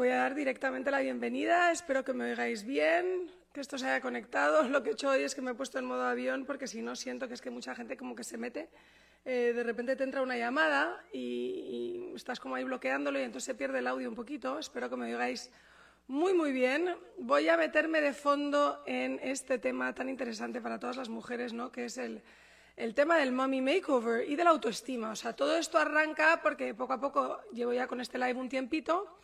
voy a dar directamente la bienvenida. Espero que me oigáis bien, que esto se haya conectado. Lo que he hecho hoy es que me he puesto en modo avión porque si no siento que es que mucha gente como que se mete. Eh, de repente te entra una llamada y, y estás como ahí bloqueándolo y entonces se pierde el audio un poquito. Espero que me oigáis muy, muy bien. Voy a meterme de fondo en este tema tan interesante para todas las mujeres, ¿no? que es el, el tema del mommy makeover y de la autoestima. O sea, todo esto arranca porque poco a poco llevo ya con este live un tiempito,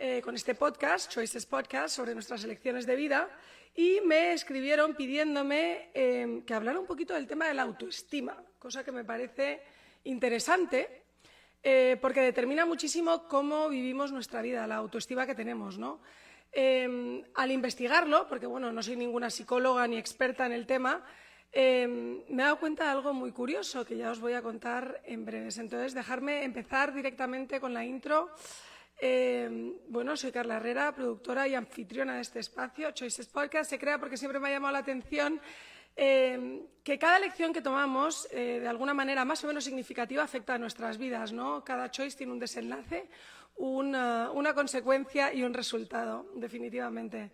eh, con este podcast, Choices Podcast, sobre nuestras elecciones de vida, y me escribieron pidiéndome eh, que hablara un poquito del tema de la autoestima, cosa que me parece interesante eh, porque determina muchísimo cómo vivimos nuestra vida, la autoestima que tenemos, ¿no? Eh, al investigarlo, porque bueno, no soy ninguna psicóloga ni experta en el tema, eh, me he dado cuenta de algo muy curioso que ya os voy a contar en breves. Entonces, dejarme empezar directamente con la intro. Eh, bueno, soy Carla Herrera, productora y anfitriona de este espacio. Choices Podcast se crea porque siempre me ha llamado la atención eh, que cada lección que tomamos, eh, de alguna manera más o menos significativa, afecta a nuestras vidas. ¿no? Cada choice tiene un desenlace, una, una consecuencia y un resultado, definitivamente.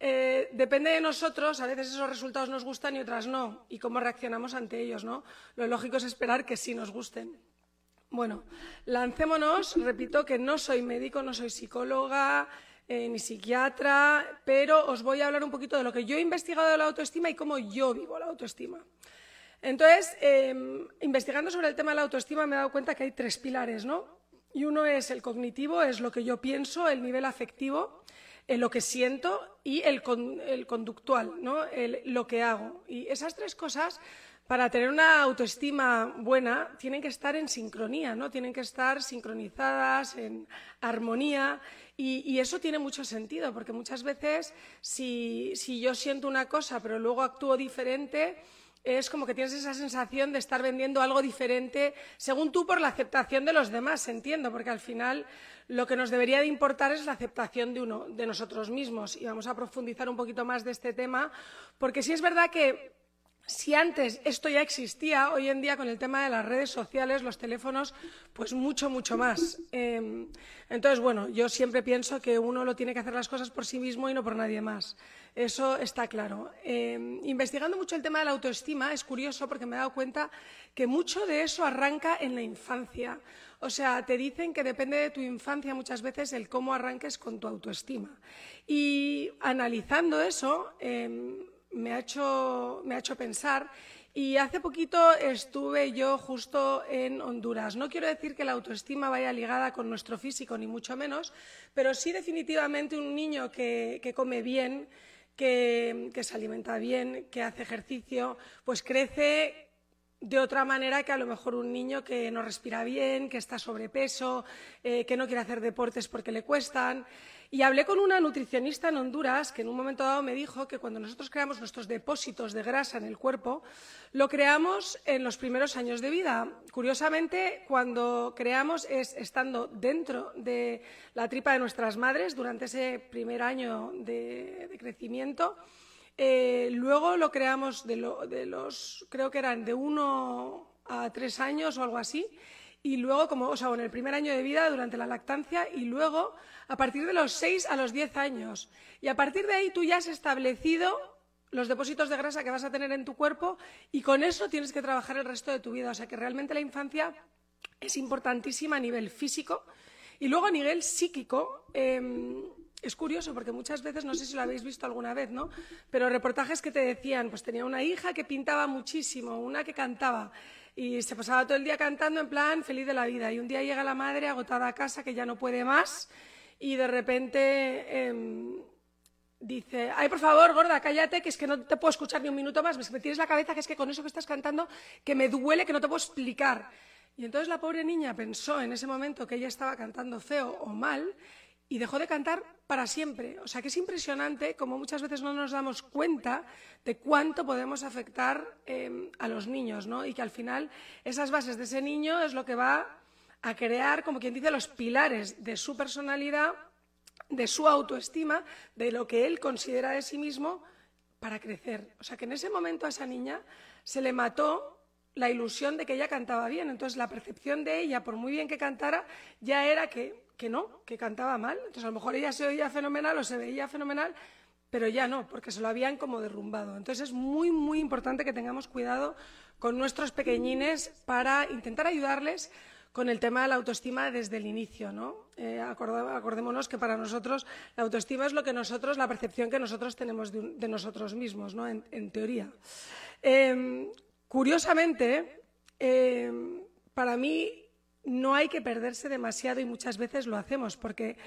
Eh, depende de nosotros, a veces esos resultados nos gustan y otras no, y cómo reaccionamos ante ellos. ¿no? Lo lógico es esperar que sí nos gusten. Bueno, lancémonos. Repito que no soy médico, no soy psicóloga, eh, ni psiquiatra, pero os voy a hablar un poquito de lo que yo he investigado de la autoestima y cómo yo vivo la autoestima. Entonces, eh, investigando sobre el tema de la autoestima me he dado cuenta que hay tres pilares, ¿no? Y uno es el cognitivo, es lo que yo pienso, el nivel afectivo, lo que siento y el, con, el conductual, ¿no? El, lo que hago. Y esas tres cosas, para tener una autoestima buena, tienen que estar en sincronía, ¿no? Tienen que estar sincronizadas, en armonía. Y, eso tiene mucho sentido, porque muchas veces si, si yo siento una cosa pero luego actúo diferente, es como que tienes esa sensación de estar vendiendo algo diferente, según tú, por la aceptación de los demás, entiendo, porque al final lo que nos debería de importar es la aceptación de, uno, de nosotros mismos. Y vamos a profundizar un poquito más de este tema, porque sí es verdad que si antes esto ya existía, hoy en día con el tema de las redes sociales, los teléfonos, pues mucho, mucho más. Eh, entonces, bueno, yo siempre pienso que uno lo tiene que hacer las cosas por sí mismo y no por nadie más. Eso está claro. Eh, investigando mucho el tema de la autoestima, es curioso porque me he dado cuenta que mucho de eso arranca en la infancia. O sea, te dicen que depende de tu infancia muchas veces el cómo arranques con tu autoestima. Y analizando eso, eh, me, ha hecho, me ha hecho pensar y hace poquito estuve yo justo en Honduras. No quiero decir que la autoestima vaya ligada con nuestro físico, ni mucho menos, pero sí definitivamente un niño que, que come bien, que, que, se alimenta bien, que hace ejercicio, pues crece de otra manera que a lo mejor un niño que no respira bien, que está sobrepeso, eh, que no quiere hacer deportes porque le cuestan. Y hablé con una nutricionista en Honduras que en un momento dado me dijo que cuando nosotros creamos nuestros depósitos de grasa en el cuerpo, lo creamos en los primeros años de vida. Curiosamente, cuando creamos es estando dentro de la tripa de nuestras madres durante ese primer año de, crecimiento. Eh, luego lo creamos de, de, los, creo que eran de uno a tres años o algo así, y luego, como, o sea, en el primer año de vida, durante la lactancia, y luego a partir de los seis a los diez años. Y a partir de ahí tú ya has establecido los depósitos de grasa que vas a tener en tu cuerpo y con eso tienes que trabajar el resto de tu vida. O sea que realmente la infancia es importantísima a nivel físico y luego a nivel psíquico. Eh, es curioso porque muchas veces, no sé si lo habéis visto alguna vez, ¿no? Pero reportajes que te decían, pues tenía una hija que pintaba muchísimo, una que cantaba y se pasaba todo el día cantando en plan feliz de la vida. Y un día llega la madre agotada a casa que ya no puede más y de repente eh, dice, ay, por favor, gorda, cállate, que es que no te puedo escuchar ni un minuto más, me tienes la cabeza que es que con eso que estás cantando que me duele, que no te puedo explicar. Y entonces la pobre niña pensó en ese momento que ella estaba cantando feo o mal y dejó de cantar para siempre. O sea que es impresionante como muchas veces no nos damos cuenta de cuánto podemos afectar eh, a los niños, ¿no? Y que al final esas bases de ese niño es lo que va a crear, como quien dice, los pilares de su personalidad, de su autoestima, de lo que él considera de sí mismo para crecer. O sea que en ese momento a esa niña se le mató la ilusión de que ella cantaba bien. Entonces, la percepción de ella, por muy bien que cantara, ya era que, que no, que cantaba mal. Entonces, a lo mejor ella se oía fenomenal o se veía fenomenal, pero ya no, porque se lo habían como derrumbado. Entonces, es muy, muy importante que tengamos cuidado con nuestros pequeñines para intentar ayudarles con el tema de la autoestima desde el inicio. ¿no? Eh, acordémonos que para nosotros la autoestima es lo que nosotros, la percepción que nosotros tenemos de, nosotros mismos, ¿no? en, teoría. Em, curiosamente, em, para mí no hay que perderse demasiado y muchas veces lo hacemos porque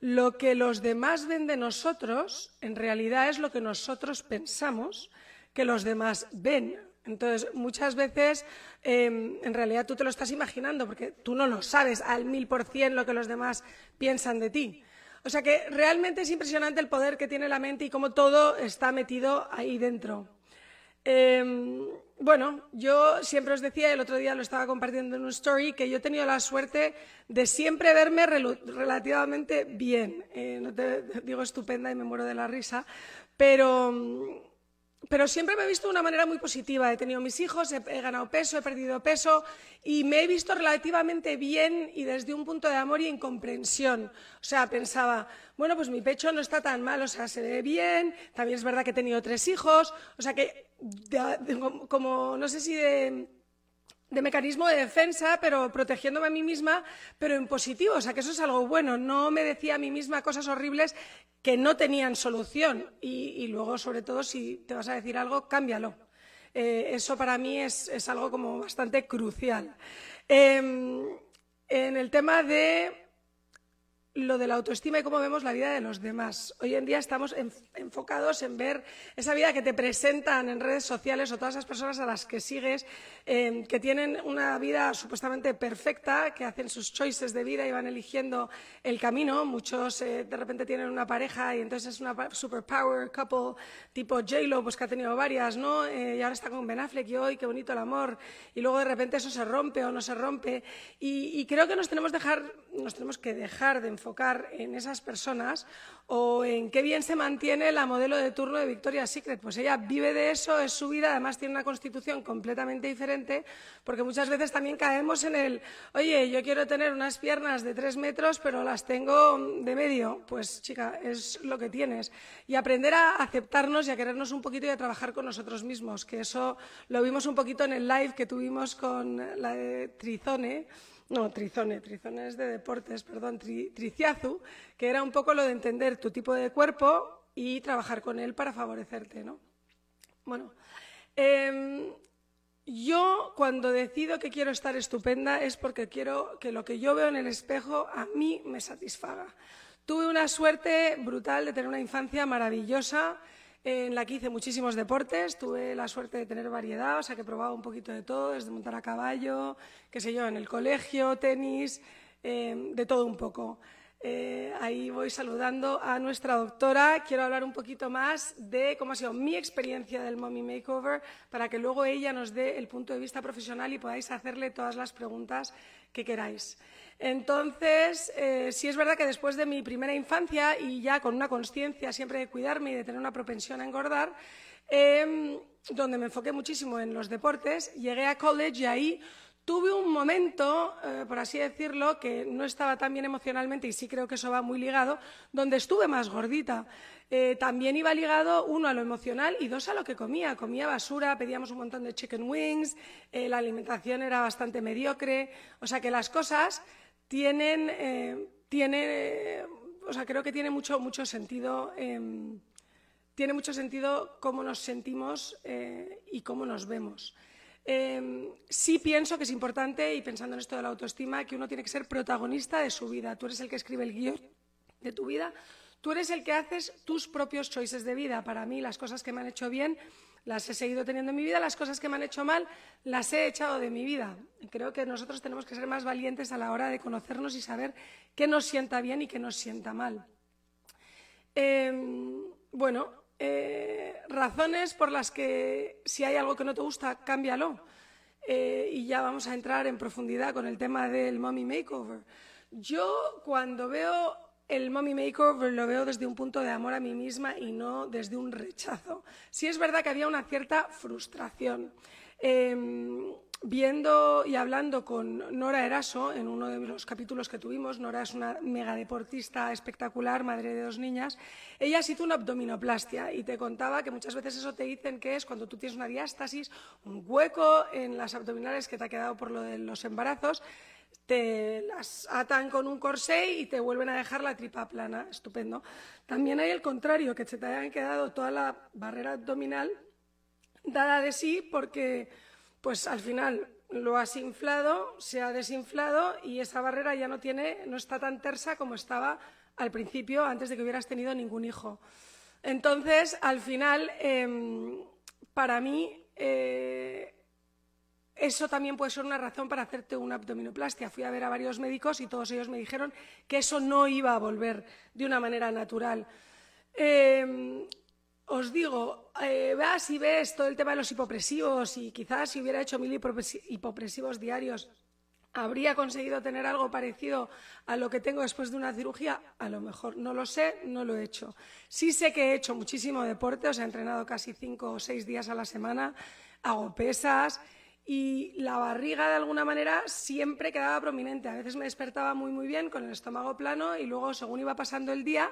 lo que los demás ven de nosotros en realidad es lo que nosotros pensamos que los demás ven. Entonces, muchas veces, em, en realidad tú te lo estás imaginando, porque tú no lo sabes al mil por cien lo que los demás piensan de ti. O sea que realmente es impresionante el poder que tiene la mente y cómo todo está metido ahí dentro. Em, bueno, yo siempre os decía, el otro día lo estaba compartiendo en un story, que yo he tenido la suerte de siempre verme relativamente bien. Eh, no te digo estupenda y me muero de la risa, pero pero siempre me he visto de una manera muy positiva. He tenido mis hijos, he, ganado peso, he perdido peso y me he visto relativamente bien y desde un punto de amor y incomprensión. O sea, pensaba, bueno, pues mi pecho no está tan mal, o sea, se ve bien, también es verdad que he tenido tres hijos, o sea que, como, no sé si de de mecanismo de defensa, pero protegiéndome a mí misma, pero en positivo, o sea que eso es algo bueno. No me decía a mí misma cosas horribles que no tenían solución. Y, luego, sobre todo, si te vas a decir algo, cámbialo. Eh, eso para mí es, algo como bastante crucial. Em, en el tema de lo de la autoestima y cómo vemos la vida de los demás. Hoy en día estamos enfocados en ver esa vida que te presentan en redes sociales o todas esas personas a las que sigues, em, que tienen una vida supuestamente perfecta, que hacen sus choices de vida y van eligiendo el camino. Muchos eh, de repente tienen una pareja y entonces es una superpower couple tipo J-Lo, pues que ha tenido varias, ¿no? Eh, y ahora está con Ben Affleck y hoy, qué bonito el amor. Y luego de repente eso se rompe o no se rompe. Y, y creo que nos tenemos, dejar, nos tenemos que dejar de enfocar enfocar en esas personas o en qué bien se mantiene la modelo de turno de Victoria's Secret. Pues ella vive de eso, es su vida, además tiene una constitución completamente diferente, porque muchas veces también caemos en el, oye, yo quiero tener unas piernas de tres metros, pero las tengo de medio. Pues chica, es lo que tienes. Y aprender a aceptarnos y a querernos un poquito y a trabajar con nosotros mismos, que eso lo vimos un poquito en el live que tuvimos con la de Trizone no, Trizone, Trizone es de deportes, perdón, Triciazu, que era un poco lo de entender tu tipo de cuerpo y trabajar con él para favorecerte, ¿no? Bueno, em, yo cuando decido que quiero estar estupenda es porque quiero que lo que yo veo en el espejo a mí me satisfaga. Tuve una suerte brutal de tener una infancia maravillosa en la que hice muchísimos deportes, tuve la suerte de tener variedad, o sea que probaba un poquito de todo, desde montar a caballo, qué sé yo, en el colegio, tenis, eh, de todo un poco. Eh, ahí voy saludando a nuestra doctora. Quiero hablar un poquito más de cómo ha sido mi experiencia del Mommy Makeover para que luego ella nos dé el punto de vista profesional y podáis hacerle todas las preguntas que queráis. Entonces, eh, sí es verdad que después de mi primera infancia y ya con una conciencia siempre de cuidarme y de tener una propensión a engordar, em, donde me enfoqué muchísimo en los deportes, llegué a college y ahí tuve un momento, eh, por así decirlo, que no estaba tan bien emocionalmente y sí creo que eso va muy ligado, donde estuve más gordita. Eh, también iba ligado, uno, a lo emocional y dos, a lo que comía. Comía basura, pedíamos un montón de chicken wings, la alimentación era bastante mediocre. O sea que las cosas tienen, eh, tiene, o sea, creo que tiene mucho, mucho sentido, em, tiene mucho sentido cómo nos sentimos eh, y cómo nos vemos. Em, sí pienso que es importante, y pensando en esto de la autoestima, que uno tiene que ser protagonista de su vida. Tú eres el que escribe el guion de tu vida, tú eres el que haces tus propios choices de vida. Para mí, las cosas que me han hecho bien las he seguido teniendo en mi vida, las cosas que me han hecho mal las he echado de mi vida. Creo que nosotros tenemos que ser más valientes a la hora de conocernos y saber qué nos sienta bien y qué nos sienta mal. Em, bueno, eh, razones por las que si hay algo que no te gusta, cámbialo. Eh, y ya vamos a entrar en profundidad con el tema del mommy makeover. Yo cuando veo el mommy makeover lo veo desde un punto de amor a mí misma y no desde un rechazo. Sí es verdad que había una cierta frustración. Em, viendo y hablando con Nora Eraso en uno de los capítulos que tuvimos, Nora es una mega deportista espectacular, madre de dos niñas, ella se hizo una abdominoplastia y te contaba que muchas veces eso te dicen que es cuando tú tienes una diástasis, un hueco en las abdominales que te ha quedado por lo de los embarazos, te las atan con un corsé y te vuelven a dejar la tripa plana, estupendo. También hay el contrario, que te hayan quedado toda la barrera abdominal dada de sí porque pues al final lo has inflado, se ha desinflado y esa barrera ya no tiene, no está tan tersa como estaba al principio, antes de que hubieras tenido ningún hijo. Entonces, al final, em, para mí, eh, eso también puede ser una razón para hacerte una abdominoplastia. Fui a ver a varios médicos y todos ellos me dijeron que eso no iba a volver de una manera natural. Em, os digo, eh, vas y ves todo el tema de los hipopresivos y quizás si hubiera hecho mil hipopresivos diarios habría conseguido tener algo parecido a lo que tengo después de una cirugía, a lo mejor no lo sé, no lo he hecho. Sí sé que he hecho muchísimo deporte, os he entrenado casi cinco o seis días a la semana, hago pesas y la barriga de alguna manera siempre quedaba prominente. A veces me despertaba muy muy bien con el estómago plano y luego según iba pasando el día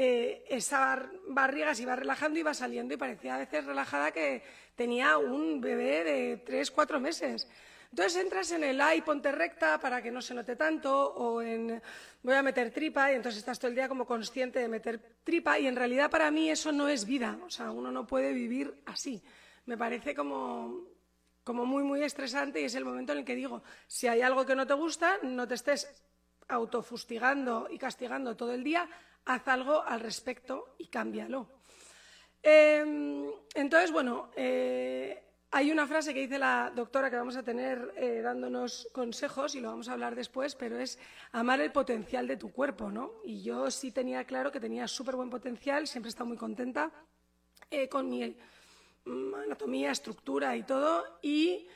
eh, esa barriga se iba relajando, iba saliendo y parecía a veces relajada que tenía un bebé de tres, cuatro meses. Entonces entras en el ay, ponte recta para que no se note tanto, o en voy a meter tripa, y entonces estás todo el día como consciente de meter tripa, y en realidad para mí eso no es vida, o sea, uno no puede vivir así. Me parece como, como muy, muy estresante y es el momento en el que digo, si hay algo que no te gusta, no te estés autofustigando y castigando todo el día, haz algo al respecto y cámbialo. Em, entonces, bueno, eh, hay una frase que dice la doctora que vamos a tener eh, dándonos consejos y lo vamos a hablar después, pero es amar el potencial de tu cuerpo, ¿no? Y yo sí tenía claro que tenía súper buen potencial, siempre he estado muy contenta eh, con mi anatomía, estructura y todo, y,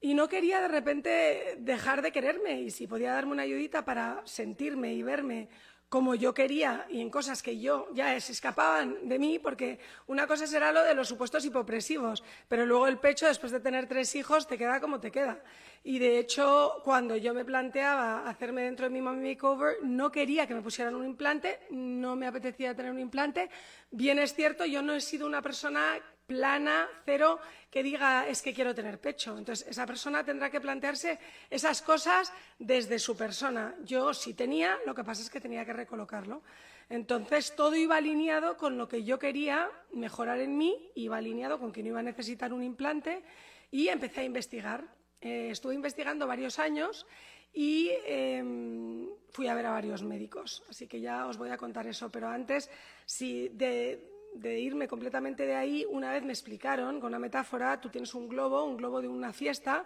y no quería de repente dejar de quererme y si podía darme una ayudita para sentirme y verme como yo quería y en cosas que yo ya se escapaban de mí, porque una cosa será lo de los supuestos hipopresivos, pero luego el pecho, después de tener tres hijos, te queda como te queda. Y de hecho, cuando yo me planteaba hacerme dentro de mi mommy makeover, no quería que me pusieran un implante, no me apetecía tener un implante. Bien es cierto, yo no he sido una persona plana, cero, que diga es que quiero tener pecho. Entonces, esa persona tendrá que plantearse esas cosas desde su persona. Yo sí tenía, lo que pasa es que tenía que recolocarlo. Entonces, todo iba alineado con lo que yo quería mejorar en mí, iba alineado con que no iba a necesitar un implante y empecé a investigar. Eh, estuve investigando varios años y em, fui a ver a varios médicos. Así que ya os voy a contar eso. Pero antes, si de, de irme completamente de ahí, una vez me explicaron, con una metáfora, tú tienes un globo, un globo de una fiesta,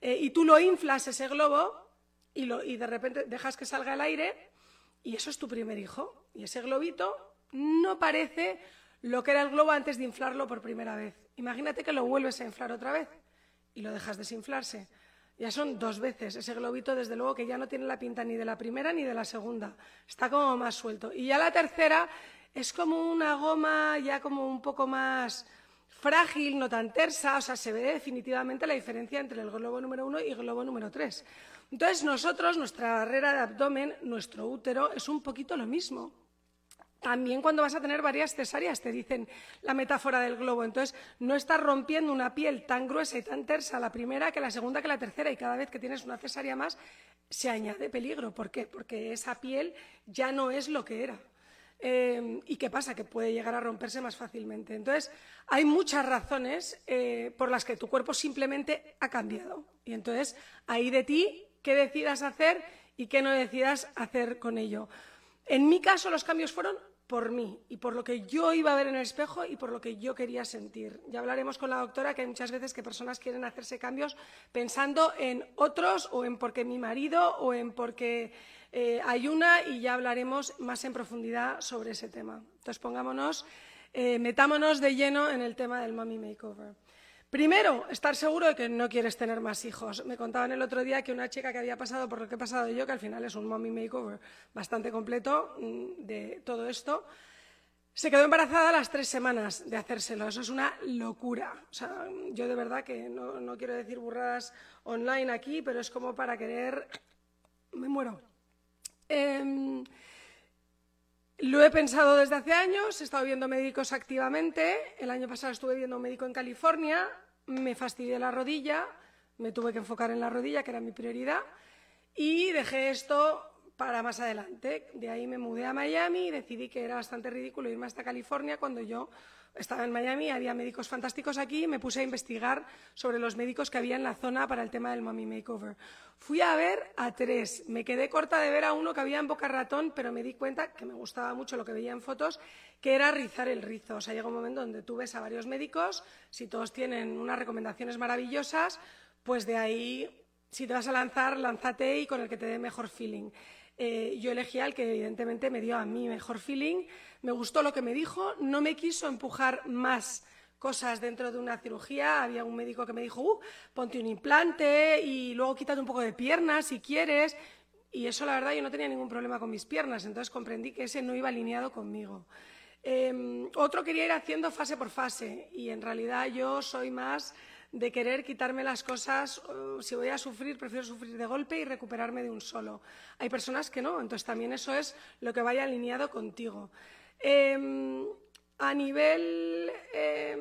eh, y tú lo inflas ese globo y, lo, y de repente dejas que salga el aire y eso es tu primer hijo. Y ese globito no parece lo que era el globo antes de inflarlo por primera vez. Imagínate que lo vuelves a inflar otra vez y lo dejas desinflarse. Ya son dos veces. Ese globito, desde luego, que ya no tiene la pinta ni de la primera ni de la segunda. Está como más suelto. Y ya la tercera es como una goma ya como un poco más frágil, no tan tersa, o sea, se ve definitivamente la diferencia entre el globo número uno y el globo número tres. Entonces, nosotros, nuestra barrera de abdomen, nuestro útero, es un poquito lo mismo. También cuando vas a tener varias cesáreas, te dicen la metáfora del globo. Entonces, no estás rompiendo una piel tan gruesa y tan tersa la primera que la segunda que la tercera. Y cada vez que tienes una cesárea más, se añade peligro. ¿Por qué? Porque esa piel ya no es lo que era. Em, ¿Y qué pasa? Que puede llegar a romperse más fácilmente. Entonces, hay muchas razones eh, por las que tu cuerpo simplemente ha cambiado. Y entonces, ahí de ti, qué decidas hacer y qué no decidas hacer con ello. En mi caso, los cambios fueron por mí y por lo que yo iba a ver en el espejo y por lo que yo quería sentir. Ya hablaremos con la doctora que hay muchas veces que personas quieren hacerse cambios pensando en otros o en porque mi marido o en porque eh, hay una y ya hablaremos más en profundidad sobre ese tema. Entonces, pongámonos, eh, metámonos de lleno en el tema del mommy makeover. Primero, estar seguro de que no quieres tener más hijos. Me contaban el otro día que una chica que había pasado por lo que he pasado yo, que al final es un mommy makeover bastante completo mm, de todo esto, Se quedó embarazada a las tres semanas de hacérselo. Eso es una locura. O sea, yo de verdad que no, quiero decir burradas online aquí, pero es como para querer... Me muero. Em, lo he pensado desde hace años, he estado viendo médicos activamente. El año pasado estuve viendo un médico en California, me fastidié la rodilla, me tuve que enfocar en la rodilla, que era mi prioridad, y dejé esto para más adelante. De ahí me mudé a Miami y decidí que era bastante ridículo irme hasta California cuando yo estaba en Miami, había médicos fantásticos aquí me puse a investigar sobre los médicos que había en la zona para el tema del mommy makeover. Fui a ver a tres, me quedé corta de ver a uno que había en Boca Ratón, pero me di cuenta que me gustaba mucho lo que veía en fotos, que era rizar el rizo. O sea, llega un momento donde tú ves a varios médicos, si todos tienen unas recomendaciones maravillosas, pues de ahí, si te vas a lanzar, lánzate y con el que te dé mejor feeling. Eh, yo elegí al que evidentemente me dio a mí mejor feeling, me gustó lo que me dijo, no me quiso empujar más cosas dentro de una cirugía. Había un médico que me dijo, uh, ponte un implante y luego quítate un poco de piernas si quieres. Y eso, la verdad, yo no tenía ningún problema con mis piernas, entonces comprendí que ese no iba alineado conmigo. Em, otro quería ir haciendo fase por fase y en realidad yo soy más de querer quitarme las cosas, si voy a sufrir, prefiero sufrir de golpe y recuperarme de un solo. Hay personas que no, entonces también eso es lo que vaya alineado contigo. Em, a nivel... Em,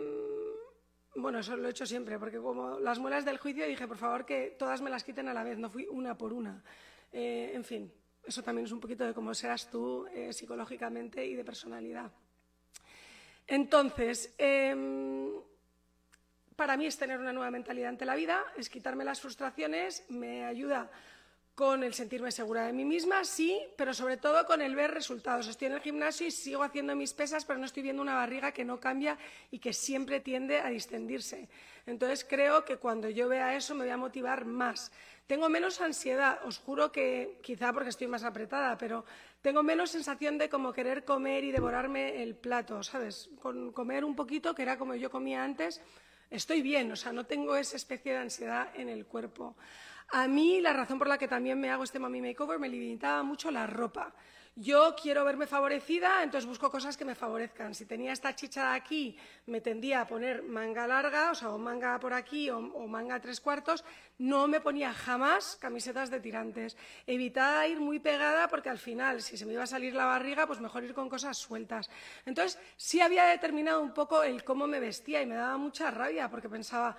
bueno, eso lo he hecho siempre, porque como las muelas del juicio dije, por favor, que todas me las quiten a la vez, no fui una por una. Eh, en fin, eso también es un poquito de cómo serás tú eh, psicológicamente y de personalidad. Entonces, em, para mí es tener una nueva mentalidad ante la vida, es quitarme las frustraciones, me ayuda con el sentirme segura de mí misma, sí, pero sobre todo con el ver resultados. Estoy en el gimnasio y sigo haciendo mis pesas, pero no estoy viendo una barriga que no cambia y que siempre tiende a distendirse. Entonces creo que cuando yo vea eso me voy a motivar más. Tengo menos ansiedad, os juro que quizá porque estoy más apretada, pero tengo menos sensación de como querer comer y devorarme el plato, ¿sabes? Con comer un poquito, que era como yo comía antes, estoy bien, o sea, no tengo esa especie de ansiedad en el cuerpo. A mí la razón por la que también me hago este mommy makeover me limitaba mucho la ropa. Yo quiero verme favorecida, entonces busco cosas que me favorezcan. Si tenía esta chicha de aquí, me tendía a poner manga larga, o sea, o manga por aquí o, manga tres cuartos. No me ponía jamás camisetas de tirantes. Evitaba ir muy pegada porque al final, si se me iba a salir la barriga, pues mejor ir con cosas sueltas. Entonces, sí había determinado un poco el cómo me vestía y me daba mucha rabia porque pensaba,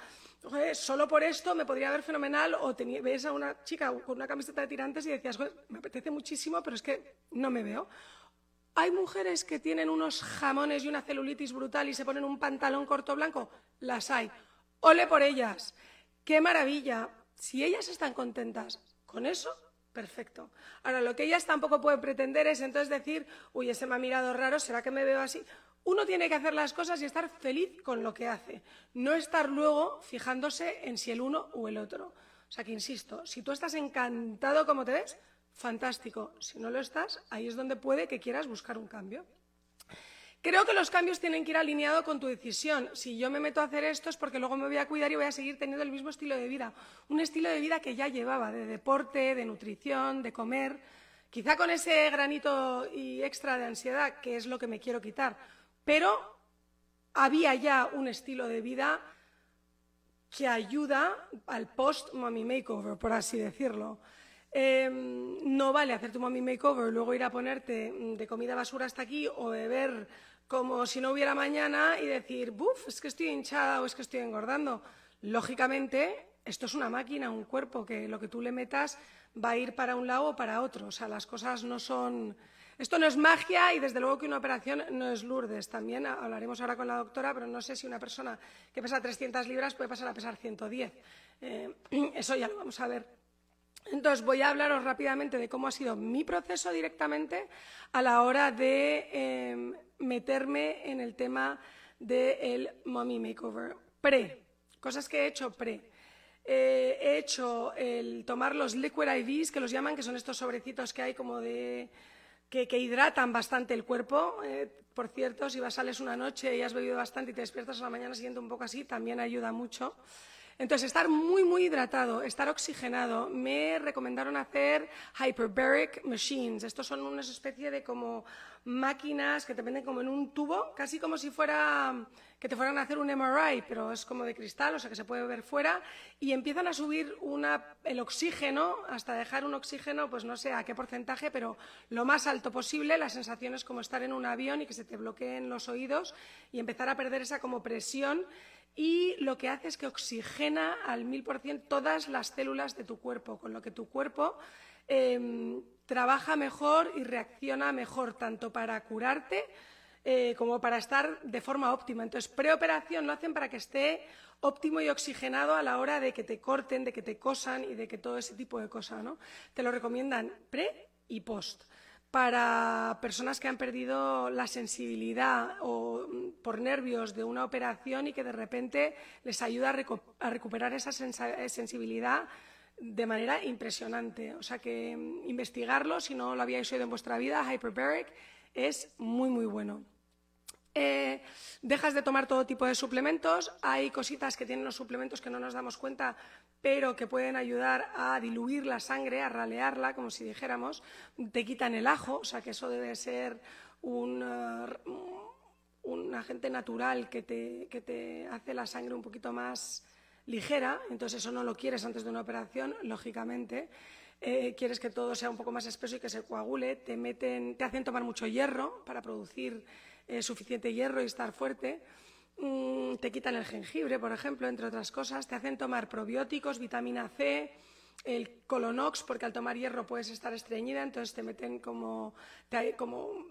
solo por esto me podría ver fenomenal o ves a una chica con una camiseta de tirantes y decías, me apetece muchísimo, pero es que no me veo. Hay mujeres que tienen unos jamones y una celulitis brutal y se ponen un pantalón corto blanco. Las hay. Ole por ellas. Qué maravilla. Si ellas están contentas con eso, perfecto. Ahora, lo que ellas tampoco pueden pretender es entonces decir, uy, ese me ha mirado raro, ¿será que me veo así? Uno tiene que hacer las cosas y estar feliz con lo que hace, no estar luego fijándose en si el uno o el otro. O sea que, insisto, si tú estás encantado como te ves, fantástico. Si no lo estás, ahí es donde puede que quieras buscar un cambio. Creo que los cambios tienen que ir alineados con tu decisión. Si yo me meto a hacer esto es porque luego me voy a cuidar y voy a seguir teniendo el mismo estilo de vida. Un estilo de vida que ya llevaba, de deporte, de nutrición, de comer. Quizá con ese granito y extra de ansiedad, que es lo que me quiero quitar pero había ya un estilo de vida que ayuda al post-mommy makeover, por así decirlo. Em, no vale hacer tu mommy makeover y luego ir a ponerte de comida basura hasta aquí o beber como si no hubiera mañana y decir, buf, es que estoy hinchada o es que estoy engordando. Lógicamente, esto es una máquina, un cuerpo, que lo que tú le metas va a ir para un lado o para otro. O sea, las cosas no son esto no es magia y desde luego que una operación no es Lourdes. También hablaremos ahora con la doctora, pero no sé si una persona que pesa 300 libras puede pasar a pesar 110. Eh, eso ya lo vamos a ver. Entonces voy a hablaros rápidamente de cómo ha sido mi proceso directamente a la hora de em, meterme en el tema del mommy makeover. Pre, cosas que he hecho pre. Eh, he hecho el tomar los liquid IVs, que los llaman, que son estos sobrecitos que hay como de que, hidratan bastante el cuerpo. Eh, por cierto, si vas, sales una noche y has bebido bastante y te despiertas a la mañana siguiente un poco así, también ayuda mucho. Entonces, estar muy, muy hidratado, estar oxigenado. Me recomendaron hacer hyperbaric machines. Estos son una especie de como máquinas que te venden como en un tubo, casi como si fuera que te fueran a hacer un MRI, pero es como de cristal, o sea que se puede ver fuera, y empiezan a subir el oxígeno hasta dejar un oxígeno, pues no sé a qué porcentaje, pero lo más alto posible. La sensación es como estar en un avión y que se te bloqueen los oídos y empezar a perder esa como presión y lo que hace es que oxigena al mil por cien todas las células de tu cuerpo, con lo que tu cuerpo em, trabaja mejor y reacciona mejor, tanto para curarte eh, como para estar de forma óptima. Entonces, preoperación lo hacen para que esté óptimo y oxigenado a la hora de que te corten, de que te cosan y de que todo ese tipo de cosas. ¿no? Te lo recomiendan pre y post para personas que han perdido la sensibilidad o mm, por nervios de una operación y que de repente les ayuda a, recuperar esa sensibilidad de manera impresionante. O sea que mm, investigarlo, si no lo habíais oído en vuestra vida, Hyperbaric, es muy, muy bueno. Eh, dejas de tomar todo tipo de suplementos. Hay cositas que tienen los suplementos que no nos damos cuenta, pero que pueden ayudar a diluir la sangre, a ralearla, como si dijéramos. Te quitan el ajo, o sea que eso debe ser un, uh, agente natural que te, hace la sangre un poquito más ligera. Entonces eso no lo quieres antes de una operación, lógicamente. Eh, quieres que todo sea un poco más espeso y que se coagule, te, meten, te hacen tomar mucho hierro para producir eh, suficiente hierro y estar fuerte. Mm, te quitan el jengibre, por ejemplo, entre otras cosas. Te hacen tomar probióticos, vitamina C, el colonox, porque al tomar hierro puedes estar estreñida, entonces te meten como, como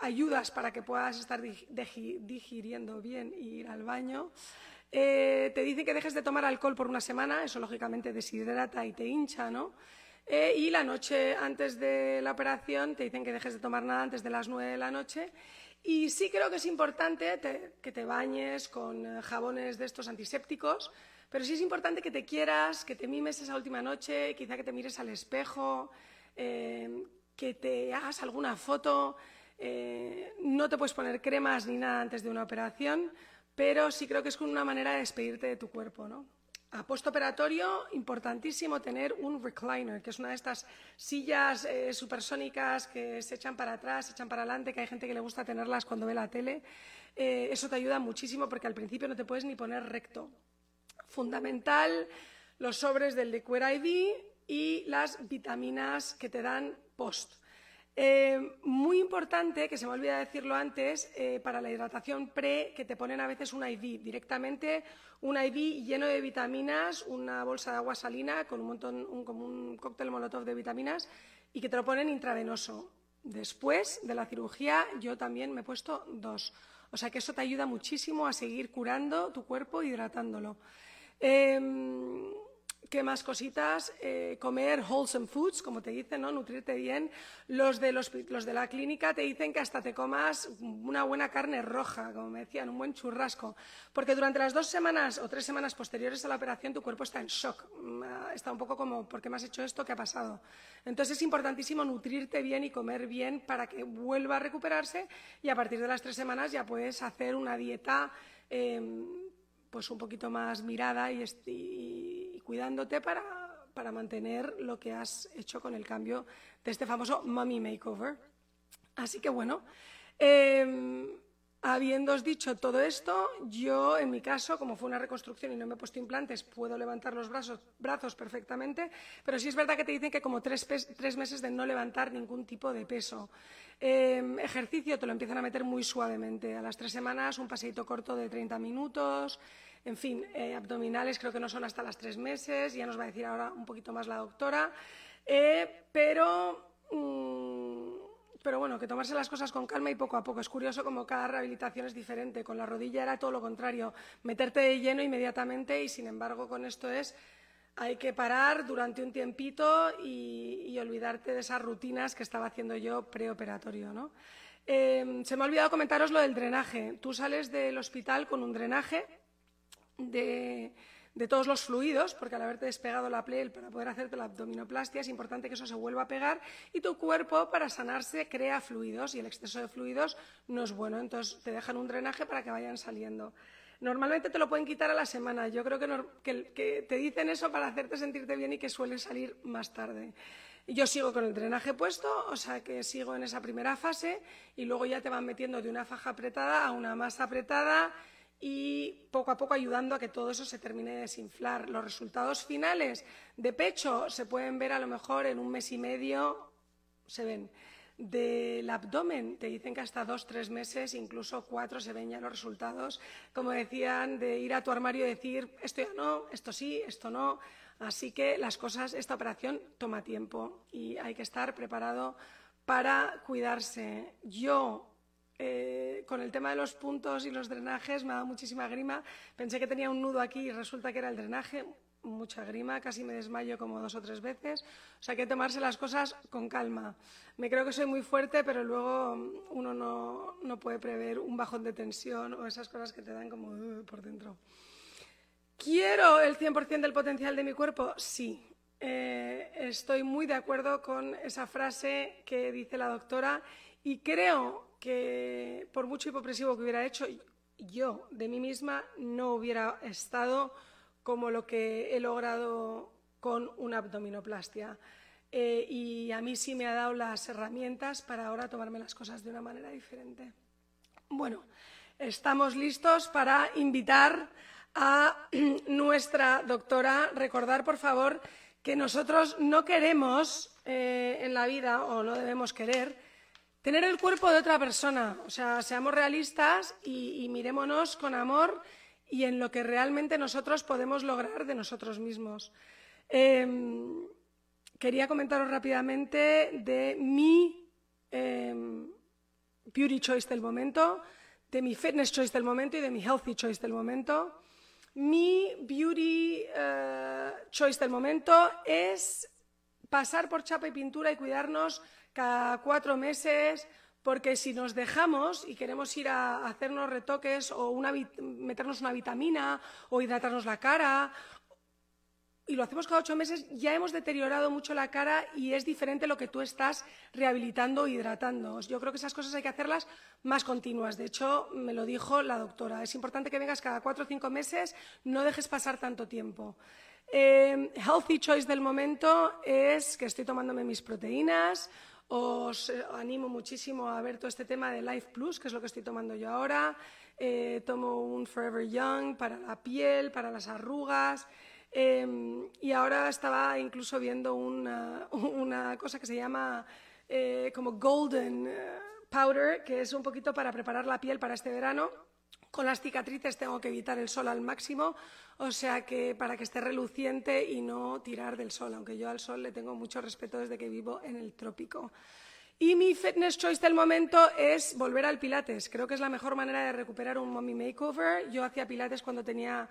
ayudas para que puedas estar digiriendo bien y ir al baño. Eh, te dicen que dejes de tomar alcohol por una semana, eso lógicamente deshidrata y te hincha, ¿no? Eh, y la noche antes de la operación te dicen que dejes de tomar nada antes de las nueve de la noche. Y sí creo que es importante que te bañes con eh, jabones de estos antisépticos, pero sí es importante que te quieras, que te mimes esa última noche, quizá que te mires al espejo, que te hagas alguna foto. no te puedes poner cremas ni nada antes de una operación, pero sí creo que es una manera de despedirte de tu cuerpo, ¿no? A postoperatorio, importantísimo tener un recliner, que es una de estas sillas eh, supersónicas que se echan para atrás, se echan para adelante, que hay gente que le gusta tenerlas cuando ve la tele. Eh, eso te ayuda muchísimo porque al principio no te puedes ni poner recto. Fundamental, los sobres del Liquid IV y las vitaminas que te dan post. Eh, muy importante, que se me olvida decirlo antes, eh, para la hidratación pre, que te ponen a veces un IV, directamente un IV lleno de vitaminas, una bolsa de agua salina con un montón, como un cóctel molotov de vitaminas y que te lo ponen intravenoso. Después de la cirugía yo también me he puesto dos. O sea que eso te ayuda muchísimo a seguir curando tu cuerpo, hidratándolo. Em, ¿Qué más cositas? Eh, comer wholesome foods, como te dicen, ¿no? Nutrirte bien. Los de, los, de la clínica te dicen que hasta te comas una buena carne roja, como me decían, un buen churrasco. Porque durante las dos semanas o tres semanas posteriores a la operación tu cuerpo está en shock. Mm, está un poco como, ¿por qué me has hecho esto? ¿Qué ha pasado? Entonces es importantísimo nutrirte bien y comer bien para que vuelva a recuperarse y a partir de las tres semanas ya puedes hacer una dieta em, pues un poquito más mirada y cuidándote para, para, mantener lo que has hecho con el cambio de este famoso Mummy Makeover. Así que bueno, eh, dicho todo esto, yo en mi caso, como fue una reconstrucción y no me he puesto implantes, puedo levantar los brazos, brazos perfectamente, pero sí es verdad que te dicen que como tres, meses de no levantar ningún tipo de peso. Em, ejercicio te lo empiezan a meter muy suavemente. A las tres semanas un paseito corto de 30 minutos. En fin, eh, abdominales creo que no son hasta las tres meses, ya nos va a decir ahora un poquito más la doctora. Eh, pero. Mm, pero bueno, que tomarse las cosas con calma y poco a poco. Es curioso como cada rehabilitación es diferente. Con la rodilla era todo lo contrario, meterte de lleno inmediatamente y sin embargo con esto es hay que parar durante un tiempito y, olvidarte de esas rutinas que estaba haciendo yo preoperatorio. ¿no? Eh, se me ha olvidado comentaros lo del drenaje. Tú sales del hospital con un drenaje de todos los fluidos, porque al haberte despegado la piel para poder hacerte la abdominoplastia es importante que eso se vuelva a pegar y tu cuerpo para sanarse crea fluidos y el exceso de fluidos no es bueno, entonces te dejan un drenaje para que vayan saliendo. Normalmente te lo pueden quitar a la semana. Yo creo que, te dicen eso para hacerte sentirte bien y que suele salir más tarde. Yo sigo con el drenaje puesto, o sea que sigo en esa primera fase y luego ya te van metiendo de una faja apretada a una más apretada y poco a poco ayudando a que todo eso se termine de desinflar. Los resultados finales de pecho se pueden ver a lo mejor en un mes y medio, se ven. Del abdomen te dicen que hasta dos, tres meses, incluso cuatro, se ven ya los resultados. Como decían, de ir a tu armario y decir esto ya no, esto sí, esto no. Así que las cosas, esta operación toma tiempo y hay que estar preparado para cuidarse. Yo eh, con el tema de los puntos y los drenajes me ha dado muchísima grima. Pensé que tenía un nudo aquí y resulta que era el drenaje. Mucha grima, casi me desmayo como dos o tres veces. O sea, hay que tomarse las cosas con calma. Me creo que soy muy fuerte, pero luego uno no, no puede prever un bajón de tensión o esas cosas que te dan como uh, por dentro. ¿Quiero el 100% del potencial de mi cuerpo? Sí. Eh, estoy muy de acuerdo con esa frase que dice la doctora y creo que por mucho hipopresivo que hubiera hecho, yo de mí misma no hubiera estado como lo que he logrado con una abdominoplastia. Eh, y a mí sí me ha dado las herramientas para ahora tomarme las cosas de una manera diferente. Bueno, estamos listos para invitar a nuestra doctora. Recordar, por favor, que nosotros no queremos eh, en la vida, o no debemos querer, tener el cuerpo de otra persona. O sea, seamos realistas y, mirémonos con amor y en lo que realmente nosotros podemos lograr de nosotros mismos. Em, quería comentaros rápidamente de mi em, beauty choice del momento, de mi fitness choice del momento y de mi healthy choice del momento. Mi beauty eh, choice del momento es pasar por chapa y pintura y cuidarnos cada cuatro meses, porque si nos dejamos y queremos ir a hacernos retoques o meternos una vitamina o hidratarnos la cara y lo hacemos cada ocho meses, ya hemos deteriorado mucho la cara y es diferente lo que tú estás rehabilitando o hidratando. Yo creo que esas cosas hay que hacerlas más continuas. De hecho, me lo dijo la doctora. Es importante que vengas cada cuatro o cinco meses, no dejes pasar tanto tiempo. Eh, healthy choice del momento es que estoy tomándome mis proteínas, os eh, animo muchísimo a ver todo este tema de Life Plus, que es lo que estoy tomando yo ahora. Eh, tomo un Forever Young para la piel, para las arrugas. Em, y ahora estaba incluso viendo una, cosa que se llama eh, como Golden Powder, que es un poquito para preparar la piel para este verano. Con las cicatrices tengo que evitar el sol al máximo, o sea que para que esté reluciente y no tirar del sol, aunque yo al sol le tengo mucho respeto desde que vivo en el trópico. Y mi fitness choice del momento es volver al pilates. Creo que es la mejor manera de recuperar un mommy makeover. Yo hacía pilates cuando tenía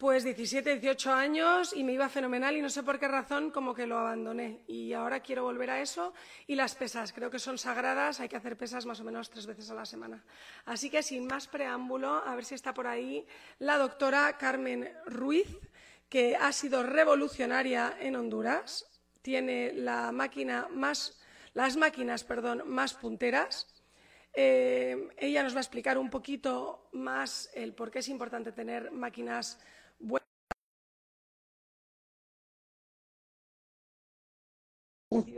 pues 17, 18 años y me iba fenomenal y no sé por qué razón como que lo abandoné. Y ahora quiero volver a eso y las pesas, creo que son sagradas, hay que hacer pesas más o menos tres veces a la semana. Así que sin más preámbulo, a ver si está por ahí la doctora Carmen Ruiz, que ha sido revolucionaria en Honduras, tiene la máquina más, las máquinas perdón, más punteras. Eh, ella nos va a explicar un poquito más el por qué es importante tener máquinas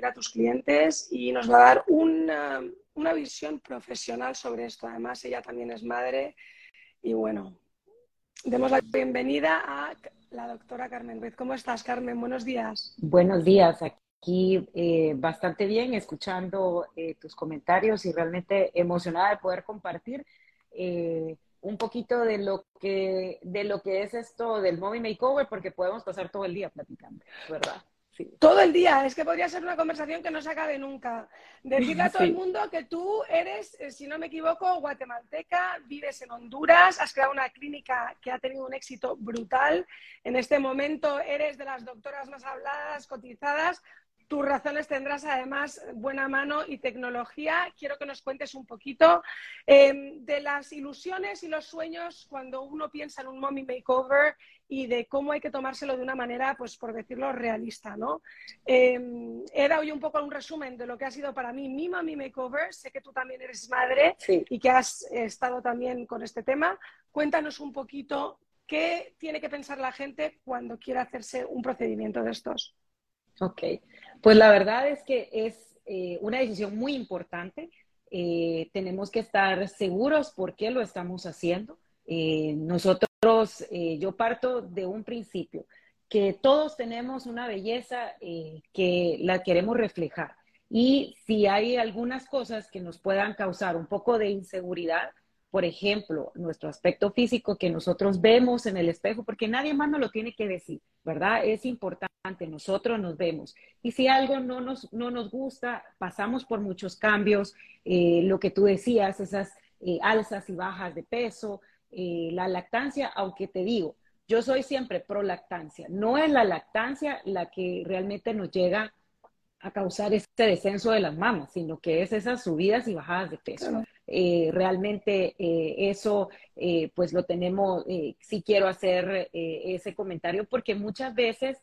a tus clientes y nos va a dar una, una, visión profesional sobre esto. Además, ella también es madre y bueno, demos la bienvenida a la doctora Carmen Ruiz. ¿Cómo estás, Carmen? Buenos días. Buenos días. Aquí eh, bastante bien, escuchando eh, tus comentarios y realmente emocionada de poder compartir. Eh, un poquito de lo que de lo que es esto del Mommy Makeover porque podemos pasar todo el día platicando, ¿verdad? Todo el día, es que podría ser una conversación que no se acabe nunca. Decirle a todo el mundo que tú eres, eh, si no me equivoco, guatemalteca, vives en Honduras, has creado una clínica que ha tenido un éxito brutal. En este momento eres de las doctoras más habladas, cotizadas. Tus razones tendrás además buena mano y tecnología. Quiero que nos cuentes un poquito em, de las ilusiones y los sueños cuando uno piensa en un mommy makeover y de cómo hay que tomárselo de una manera, pues por decirlo, realista, ¿no? Eh, he dado yo un poco un resumen de lo que ha sido para mí mi Mami Makeover. Sé que tú también eres madre y que has estado también con este tema. cuéntanos un poquito qué tiene que pensar la gente cuando quiere hacerse un procedimiento de estos. Ok, pues la verdad es que es eh, una decisión muy importante. Eh, tenemos que estar seguros por qué lo estamos haciendo. Eh, nosotros, yo parto de un principio, que todos tenemos una belleza que la queremos reflejar. Y si hay algunas cosas que nos puedan causar un poco de inseguridad, por ejemplo, nuestro aspecto físico que nosotros vemos en el espejo, porque nadie más nos lo tiene que decir, ¿verdad? Es importante, nosotros nos vemos. Y si algo no nos, no nos gusta, pasamos por muchos cambios, eh, lo que tú decías, esas eh, alzas y bajas de peso, eh, la lactancia, aunque te digo, yo soy siempre pro lactancia, no es la lactancia la que realmente nos llega a causar este descenso de las mamas, sino que es esas subidas y bajadas de peso. Eh, realmente eh, eso, eh, pues lo tenemos, sí quiero hacer ese comentario porque muchas veces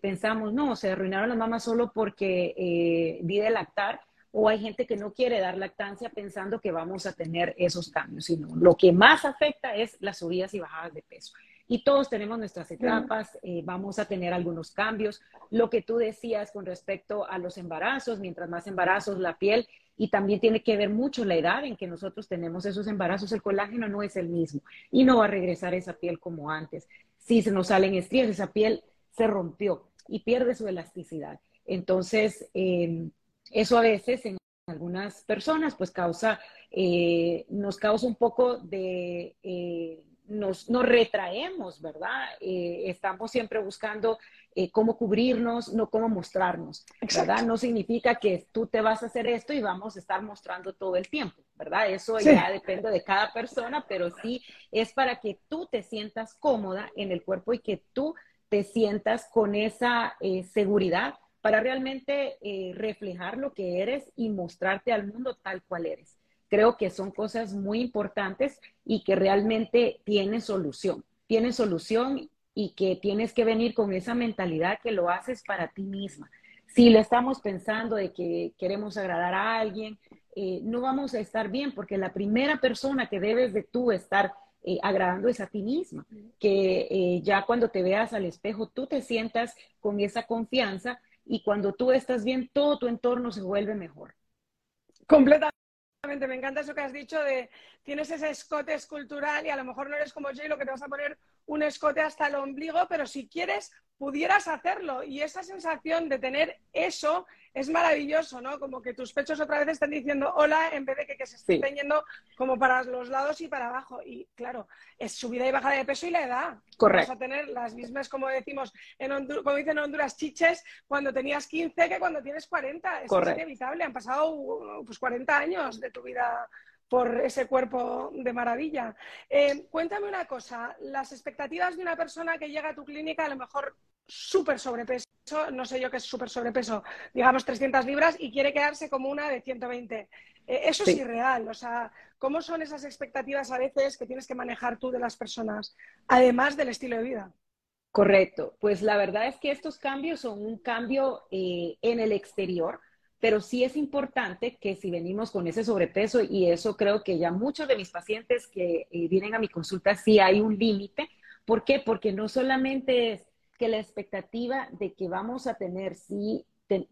pensamos, no, se arruinaron las mamas solo porque di de lactar, o hay gente que no quiere dar lactancia pensando que vamos a tener esos cambios, sino lo que más afecta es las subidas y bajadas de peso y todos tenemos nuestras etapas, eh, vamos a tener algunos cambios. Lo que tú decías con respecto a los embarazos, mientras más embarazos, la piel, y también tiene que ver mucho la edad en que nosotros tenemos esos embarazos, el colágeno no es el mismo y no va a regresar esa piel como antes. Si se nos salen estrías, esa piel se rompió y pierde su elasticidad. Entonces, em, eso a veces en algunas personas pues causa, eh, nos causa un poco de... Eh, nos, retraemos, ¿verdad? Eh, estamos siempre buscando eh, cómo cubrirnos, no cómo mostrarnos, ¿verdad? No significa que tú te vas a hacer esto y vamos a estar mostrando todo el tiempo, ¿verdad? Eso ya depende de cada persona, pero sí es para que tú te sientas cómoda en el cuerpo y que tú te sientas con esa eh, seguridad para realmente reflejar lo que eres y mostrarte al mundo tal cual eres creo que son cosas muy importantes y que realmente tienen solución. Tienen solución y que tienes que venir con esa mentalidad que lo haces para ti misma. Si le estamos pensando de que queremos agradar a alguien, eh, no vamos a estar bien porque la primera persona que debes de tú estar eh, agradando es a ti misma. Que eh, ya cuando te veas al espejo tú te sientas con esa confianza y cuando tú estás bien todo tu entorno se vuelve mejor. Completamente me encanta eso que has dicho de tienes ese escote escultural y a lo mejor no eres como Jay lo que te vas a poner un escote hasta el ombligo, pero si quieres pudieras hacerlo y esa sensación de tener eso es maravilloso, ¿no? Como que tus pechos otra vez estén diciendo hola en vez de que, se estén yendo como para los lados y para abajo. Y claro, es subida y bajada de peso y la edad. Correcto. Vas a tener las mismas, como decimos, en Honduras, como dicen en Honduras, chiches cuando tenías 15 que cuando tienes 40. Eso es inevitable. Han pasado pues 40 años de tu vida por ese cuerpo de maravilla. Eh, cuéntame una cosa, las expectativas de una persona que llega a tu clínica a lo mejor súper sobrepeso, no sé yo qué es súper sobrepeso, digamos 300 libras y quiere quedarse como una de 120. Eh, eso es irreal, o sea, ¿cómo son esas expectativas a veces que tienes que manejar tú de las personas, además del estilo de vida? Correcto, pues la verdad es que estos cambios son un cambio eh, en el exterior, pero sí es importante que si venimos con ese sobrepeso, y eso creo que ya muchos de mis pacientes que eh, vienen a mi consulta, sí hay un límite. ¿Por qué? Porque no solamente es que la expectativa de que vamos a tener, si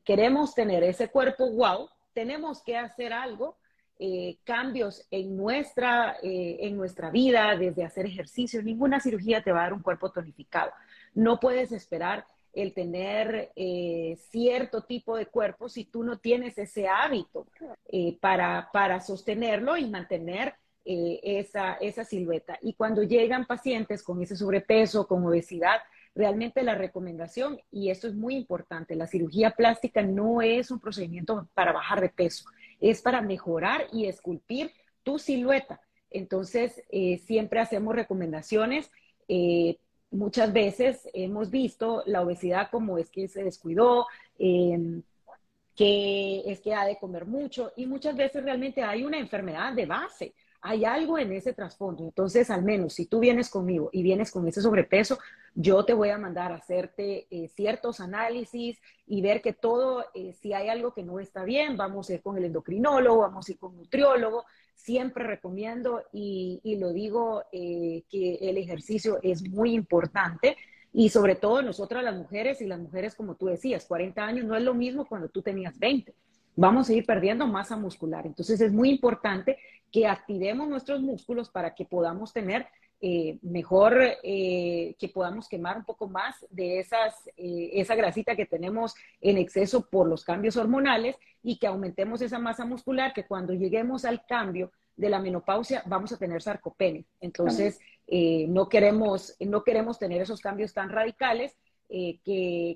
queremos tener ese cuerpo wow, tenemos que hacer algo, eh, cambios en nuestra, eh, en nuestra vida, desde hacer ejercicio. Ninguna cirugía te va a dar un cuerpo tonificado. No puedes esperar el tener eh, cierto tipo de cuerpo si tú no tienes ese hábito eh, para, para, sostenerlo y mantener eh, esa, esa silueta. Y cuando llegan pacientes con ese sobrepeso, con obesidad, realmente la recomendación, y esto es muy importante, la cirugía plástica no es un procedimiento para bajar de peso, es para mejorar y esculpir tu silueta. Entonces, siempre hacemos recomendaciones muchas veces hemos visto la obesidad como es que se descuidó, em, que es que ha de comer mucho y muchas veces realmente hay una enfermedad de base, hay algo en ese trasfondo. Entonces, al menos si tú vienes conmigo y vienes con ese sobrepeso, yo te voy a mandar a hacerte eh, ciertos análisis y ver que todo, eh, si hay algo que no está bien, vamos a ir con el endocrinólogo, vamos a ir con un nutriólogo. Siempre recomiendo y, lo digo eh, que el ejercicio es muy importante y sobre todo nosotras las mujeres y las mujeres, como tú decías, 40 años no es lo mismo cuando tú tenías 20 vamos a ir perdiendo masa muscular. Entonces es muy importante que activemos nuestros músculos para que podamos tener eh, mejor, eh, que podamos quemar un poco más de esas, eh, esa grasita que tenemos en exceso por los cambios hormonales y que aumentemos esa masa muscular que cuando lleguemos al cambio de la menopausia vamos a tener sarcopenia. Entonces, no, queremos, no queremos tener esos cambios tan radicales eh,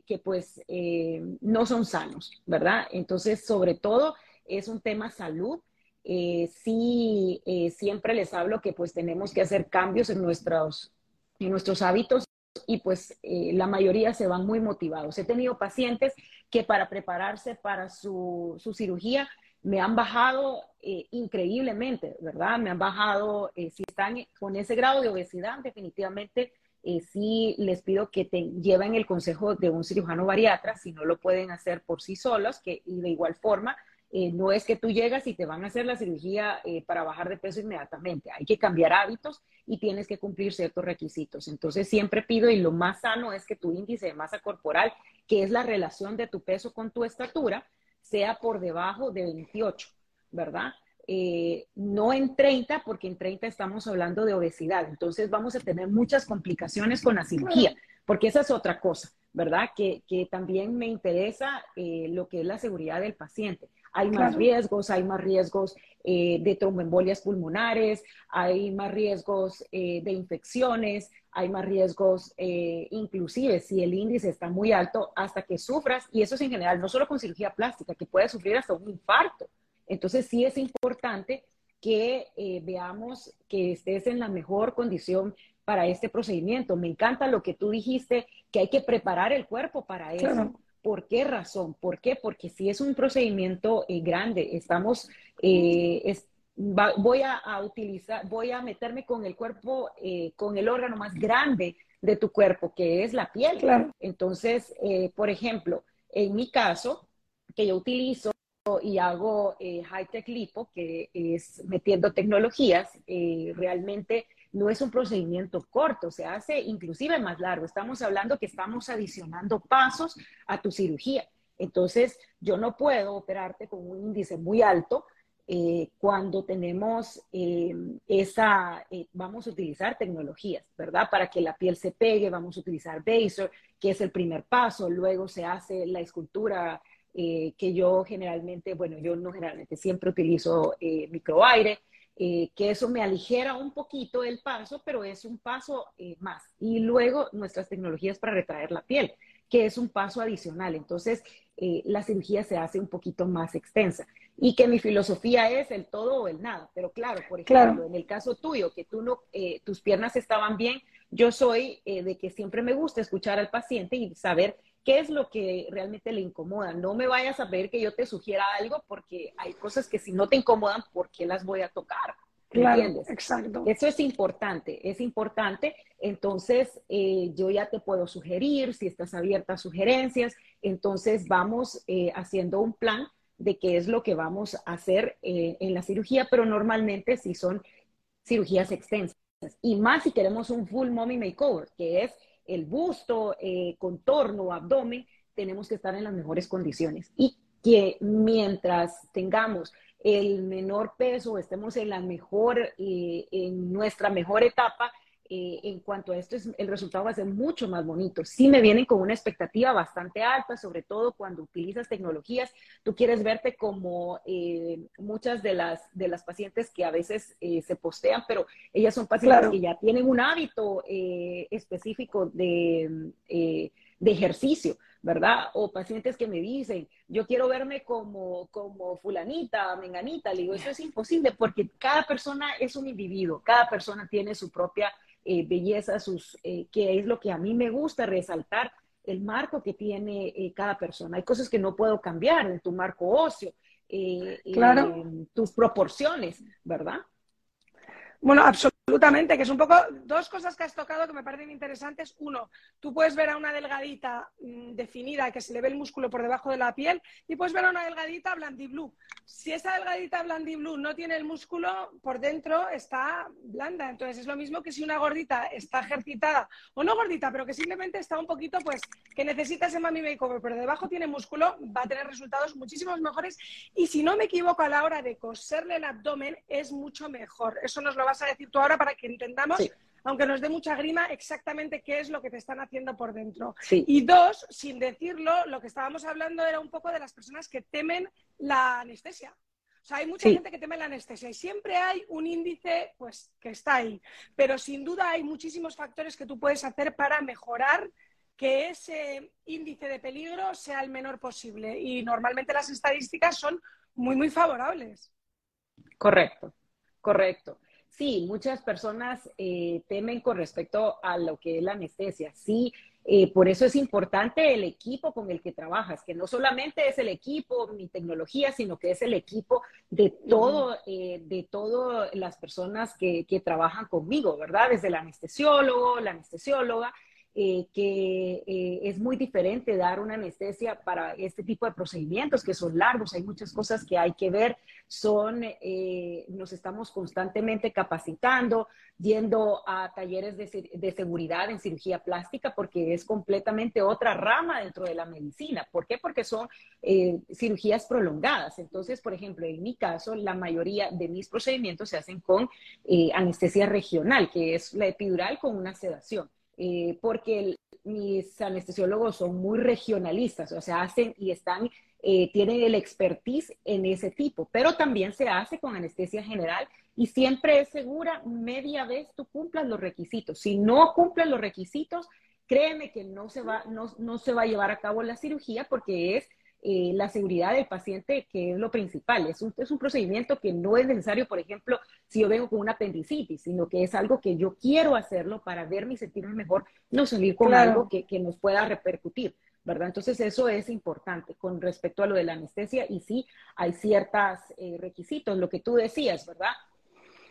que, pues eh, no son sanos, ¿verdad? Entonces, sobre todo, es un tema salud. Eh, sí, siempre les hablo que pues tenemos que hacer cambios en nuestros, en nuestros hábitos y pues la mayoría se van muy motivados. He tenido pacientes que para prepararse para su, su cirugía me han bajado increíblemente, ¿verdad? Me han bajado, si están con ese grado de obesidad, definitivamente eh, sí les pido que te lleven el consejo de un cirujano bariatra, si no lo pueden hacer por sí solos, que, y de igual forma, eh, no es que tú llegas y te van a hacer la cirugía eh, para bajar de peso inmediatamente, hay que cambiar hábitos y tienes que cumplir ciertos requisitos. Entonces siempre pido y lo más sano es que tu índice de masa corporal, que es la relación de tu peso con tu estatura, sea por debajo de 28, ¿verdad? Eh, no en 30, porque en 30 estamos hablando de obesidad. Entonces vamos a tener muchas complicaciones con la cirugía, porque esa es otra cosa, ¿verdad? Que, también me interesa eh, lo que es la seguridad del paciente. Hay más riesgos, hay más riesgos eh, de tromboembolias pulmonares, hay más riesgos de infecciones, hay más riesgos, inclusive si el índice está muy alto, hasta que sufras, y eso es en general, no solo con cirugía plástica, que puedes sufrir hasta un infarto, entonces sí es importante que eh, veamos que estés en la mejor condición para este procedimiento. Me encanta lo que tú dijiste, que hay que preparar el cuerpo para eso. ¿Por qué razón? ¿Por qué? Porque si es un procedimiento eh, grande, estamos, eh, voy a, utilizar, voy a meterme con el cuerpo, con el órgano más grande de tu cuerpo, que es la piel. Entonces, por ejemplo, en mi caso, que yo utilizo y hago eh, high-tech lipo, que es metiendo tecnologías, eh, realmente no es un procedimiento corto, se hace inclusive más largo. Estamos hablando que estamos adicionando pasos a tu cirugía. Entonces, yo no puedo operarte con un índice muy alto eh, cuando tenemos esa, vamos a utilizar tecnologías, ¿verdad? Para que la piel se pegue, vamos a utilizar Baser, que es el primer paso, luego se hace la escultura eh, que yo generalmente, bueno, yo no generalmente, siempre utilizo eh, microaire, eh, que eso me aligera un poquito el paso, pero es un paso más. Y luego nuestras tecnologías para retraer la piel, que es un paso adicional. Entonces, la cirugía se hace un poquito más extensa. Y que mi filosofía es el todo o el nada. Pero claro, por ejemplo, en el caso tuyo, que tú no, tus piernas estaban bien, yo soy de que siempre me gusta escuchar al paciente y saber qué es lo que realmente le incomoda. No me vayas a ver que yo te sugiera algo porque hay cosas que si no te incomodan, ¿por qué las voy a tocar? Claro, exacto. Eso es importante, es importante. Entonces, eh, yo ya te puedo sugerir, si estás abierta a sugerencias, entonces vamos eh, haciendo un plan de qué es lo que vamos a hacer eh, en la cirugía, pero normalmente si son cirugías extensas. Y más si queremos un full mommy makeover, que es el busto, eh, contorno, abdomen, tenemos que estar en las mejores condiciones. Y que mientras tengamos el menor peso, estemos en la mejor, eh, en nuestra mejor etapa, eh, en cuanto a esto, es, el resultado va a ser mucho más bonito. Sí me vienen con una expectativa bastante alta, sobre todo cuando utilizas tecnologías. Tú quieres verte como eh, muchas de las, de las pacientes que a veces eh, se postean, pero ellas son pacientes que ya tienen un hábito específico de, de ejercicio. ¿verdad? O pacientes que me dicen, yo quiero verme como, como fulanita, menganita. Le digo, eso es imposible porque cada persona es un individuo, cada persona tiene su propia eh, belleza, sus, eh, que es lo que a mí me gusta resaltar, el marco que tiene eh, cada persona. Hay cosas que no puedo cambiar en tu marco óseo, claro. tus proporciones, ¿verdad? Bueno, absolutamente, que es un poco dos cosas que has tocado que me parecen interesantes. Uno, tú puedes ver a una delgadita mm, definida que se le ve el músculo por debajo de la piel y puedes ver a una delgadita blandiblue. Si esa delgadita blandiblue no tiene el músculo, por dentro está blanda. Entonces es lo mismo que si una gordita está ejercitada o no gordita, pero que simplemente está un poquito, pues, que necesita ese mami makeover, pero debajo tiene músculo, va a tener resultados muchísimos mejores. Y si no me equivoco, a la hora de coserle el abdomen es mucho mejor. Eso nos lo vas a decir tú ahora para que entendamos, aunque nos dé mucha grima, exactamente qué es lo que te están haciendo por dentro. Y dos, sin decirlo, lo que estábamos hablando era un poco de las personas que temen la anestesia. O sea, hay mucha gente que teme la anestesia y siempre hay un índice pues, que está ahí. Pero sin duda hay muchísimos factores que tú puedes hacer para mejorar que ese índice de peligro sea el menor posible. Y normalmente las estadísticas son muy, muy favorables. Correcto, correcto. Sí, muchas personas eh, temen con respecto a lo que es la anestesia. Sí, eh, por eso es importante el equipo con el que trabajas, que no solamente es el equipo, mi tecnología, sino que es el equipo de todo, eh, de todas las personas que, que trabajan conmigo, ¿verdad? Desde el anestesiólogo, la anestesióloga, eh, que eh, es muy diferente dar una anestesia para este tipo de procedimientos que son largos, hay muchas cosas que hay que ver, son, eh, nos estamos constantemente capacitando, yendo a talleres de, de, seguridad en cirugía plástica, porque es completamente otra rama dentro de la medicina. ¿Por qué? Porque son cirugías prolongadas. Entonces, por ejemplo, en mi caso, la mayoría de mis procedimientos se hacen con anestesia regional, que es la epidural con una sedación. Eh, porque mis anestesiólogos son muy regionalistas, o sea, hacen y están, eh, tienen el expertise en ese tipo, pero también se hace con anestesia general y siempre es segura, media vez tú cumplas los requisitos. Si no cumples los requisitos, créeme que no se va, no, no se va a llevar a cabo la cirugía porque es eh, la seguridad del paciente, que es lo principal. Es un, es un procedimiento que no es necesario, por ejemplo, si yo vengo con una apendicitis, sino que es algo que yo quiero hacerlo para verme y sentirme mejor, no salir con algo que, que, nos pueda repercutir. ¿verdad? Entonces eso es importante con respecto a lo de la anestesia y sí hay ciertos eh, requisitos, lo que tú decías, ¿verdad?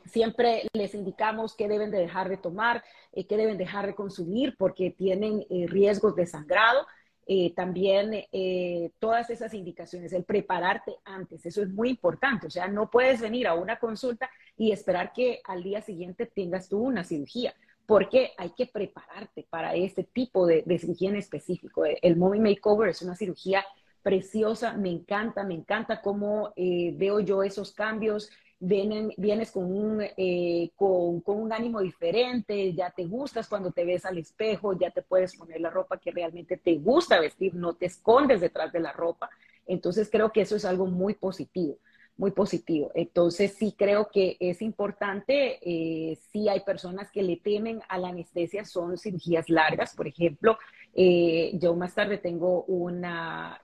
Siempre les indicamos qué deben de dejar de tomar, eh, qué deben dejar de consumir porque tienen eh, riesgos de sangrado. Eh, también eh, todas esas indicaciones, el prepararte antes, eso es muy importante. O sea, no puedes venir a una consulta y esperar que al día siguiente tengas tú una cirugía, porque hay que prepararte para este tipo de, cirugía en específico. El Mommy Makeover es una cirugía preciosa, me encanta, me encanta cómo eh, veo yo esos cambios vienes con un, eh, con, un ánimo diferente, ya te gustas cuando te ves al espejo, ya te puedes poner la ropa que realmente te gusta vestir, no te escondes detrás de la ropa. Entonces creo que eso es algo muy positivo, muy positivo. Entonces sí creo que es importante, eh, si hay personas que le temen a la anestesia, son cirugías largas, por ejemplo, eh, yo más tarde tengo una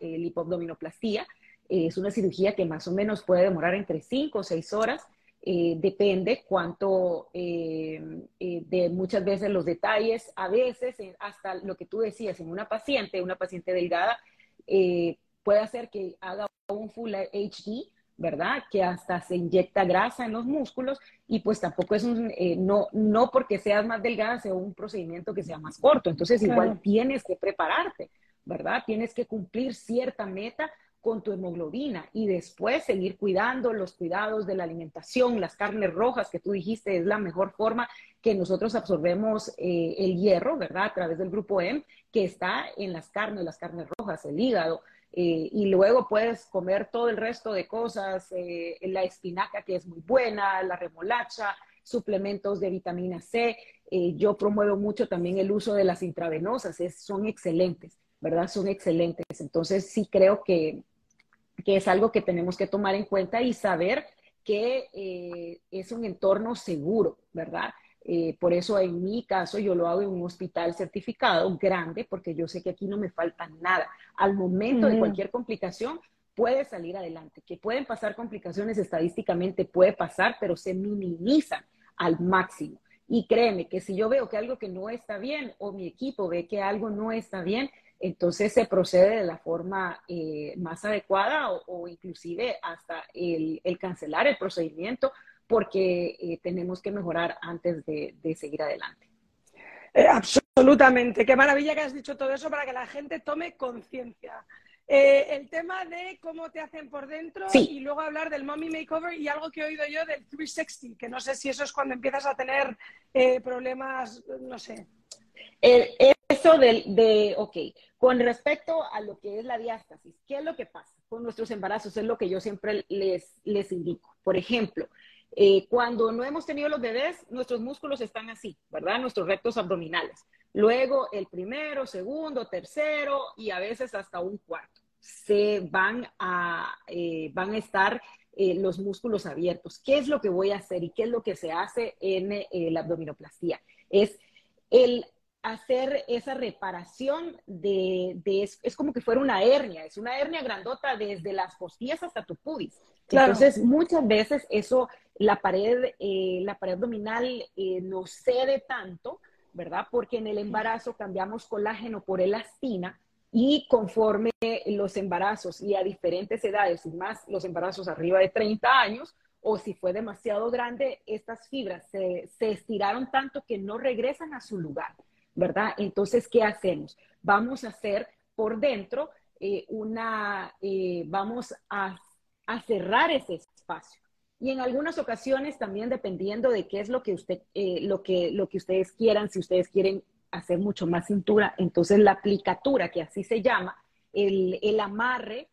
lipobdominoplastía, es una cirugía que más o menos puede demorar entre 5 o 6 horas. Eh, depende cuánto, eh, eh, de muchas veces los detalles, a veces hasta lo que tú decías, en una paciente, una paciente delgada, puede hacer que haga un full HD, ¿verdad? Que hasta se inyecta grasa en los músculos y pues tampoco es un, no, no porque seas más delgada sea un procedimiento que sea más corto, entonces igual tienes que prepararte, ¿verdad? Tienes que cumplir cierta meta con tu hemoglobina y después seguir cuidando los cuidados de la alimentación, las carnes rojas que tú dijiste es la mejor forma que nosotros absorbemos eh, el hierro, ¿verdad? A través del grupo M, que está en las carnes, las carnes rojas, el hígado. Eh, y luego puedes comer todo el resto de cosas, eh, la espinaca que es muy buena, la remolacha, suplementos de vitamina C. yo promuevo mucho también el uso de las intravenosas, son excelentes, ¿verdad? Son excelentes. Entonces sí creo que, que es algo que tenemos que tomar en cuenta y saber que eh, es un entorno seguro, ¿verdad? Eh, por eso en mi caso yo lo hago en un hospital certificado grande, porque yo sé que aquí no me falta nada. Al momento de cualquier complicación puede salir adelante. Que pueden pasar complicaciones estadísticamente, puede pasar, pero se minimizan al máximo. Y créeme que si yo veo que algo que no está bien o mi equipo ve que algo no está bien, entonces se procede de la forma eh, más adecuada o, inclusive hasta el, cancelar el procedimiento porque eh, tenemos que mejorar antes de, seguir adelante. Eh, absolutamente. Qué maravilla que has dicho todo eso para que la gente tome conciencia. El tema de cómo te hacen por dentro y luego hablar del mommy makeover y algo que he oído yo del 360, que no sé si eso es cuando empiezas a tener problemas, no sé. Eso de, de, ok, con respecto a lo que es la diástasis, ¿qué es lo que pasa con nuestros embarazos? Es lo que yo siempre les, les indico. Por ejemplo, eh, cuando no hemos tenido los bebés, nuestros músculos están así, ¿verdad? Nuestros rectos abdominales. Luego el primero, segundo, tercero y a veces hasta un cuarto. Se van a, eh, van a estar eh, los músculos abiertos. ¿Qué es lo que voy a hacer y qué es lo que se hace en la abdominoplastía? Es el hacer esa reparación de, es, como que fuera una hernia, es una hernia grandota desde las costillas hasta tu pubis. Entonces, muchas veces eso, la pared, eh, la pared abdominal eh, no cede tanto, ¿verdad? Porque en el embarazo cambiamos colágeno por elastina y conforme los embarazos y a diferentes edades, y más los embarazos arriba de 30 años, o si fue demasiado grande, estas fibras se, se estiraron tanto que no regresan a su lugar. ¿Verdad? Entonces, ¿qué hacemos? Vamos a hacer por dentro eh, una, eh, vamos a, cerrar ese espacio. Y en algunas ocasiones también dependiendo de qué es lo que, usted, eh, lo que, lo que ustedes quieran, si ustedes quieren hacer mucho más cintura, entonces la aplicatura, que así se llama, el, el amarre,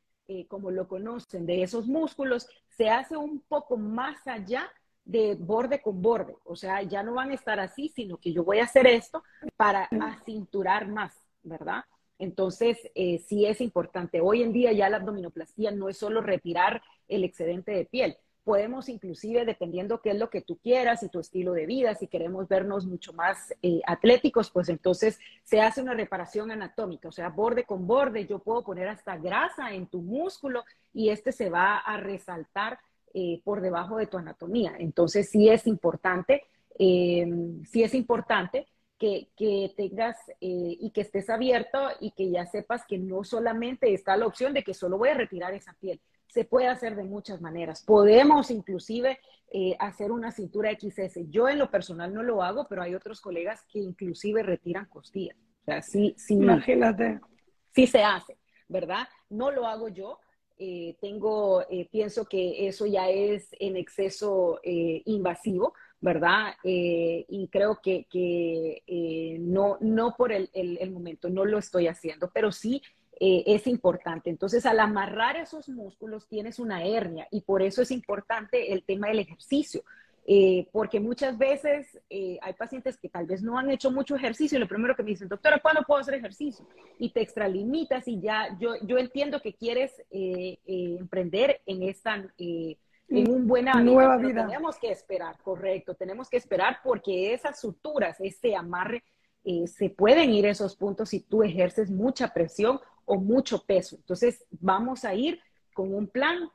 como lo conocen, de esos músculos, se hace un poco más allá de borde con borde. O sea, ya no van a estar así, sino que yo voy a hacer esto para acinturar más, ¿verdad? Entonces, eh, sí es importante. Hoy en día ya la abdominoplastía no es solo retirar el excedente de piel. Podemos inclusive, dependiendo qué es lo que tú quieras y tu estilo de vida, si queremos vernos mucho más eh, atléticos, pues entonces se hace una reparación anatómica, o sea, borde con borde. Yo puedo poner hasta grasa en tu músculo y este se va a resaltar eh, por debajo de tu anatomía. Entonces sí es importante, eh, sí es importante que, tengas eh, y que estés abierto y que ya sepas que no solamente está la opción de que solo voy a retirar esa piel. Se puede hacer de muchas maneras. Podemos inclusive hacer una cintura XS. Yo en lo personal no lo hago, pero hay otros colegas que inclusive retiran costillas. O sea, sí, sí. Imagínate. Sí se hace, ¿verdad? No lo hago yo, eh, tengo, eh, pienso que eso ya es en exceso eh, invasivo, ¿verdad? y creo que, no, no por el, momento, no lo estoy haciendo, pero sí es importante. Entonces, al amarrar esos músculos tienes una hernia y por eso es importante el tema del ejercicio. Eh, porque muchas veces eh, hay pacientes que tal vez no han hecho mucho ejercicio y lo primero que me dicen, doctora, ¿cuándo puedo hacer ejercicio? Y te extralimitas y ya, yo, yo entiendo que quieres eh, emprender en esta, en un buen Nueva vida. Tenemos que esperar, correcto, tenemos que esperar porque esas suturas, ese amarre, se pueden ir esos puntos si tú ejerces mucha presión o mucho peso. Entonces, vamos a ir con un plan,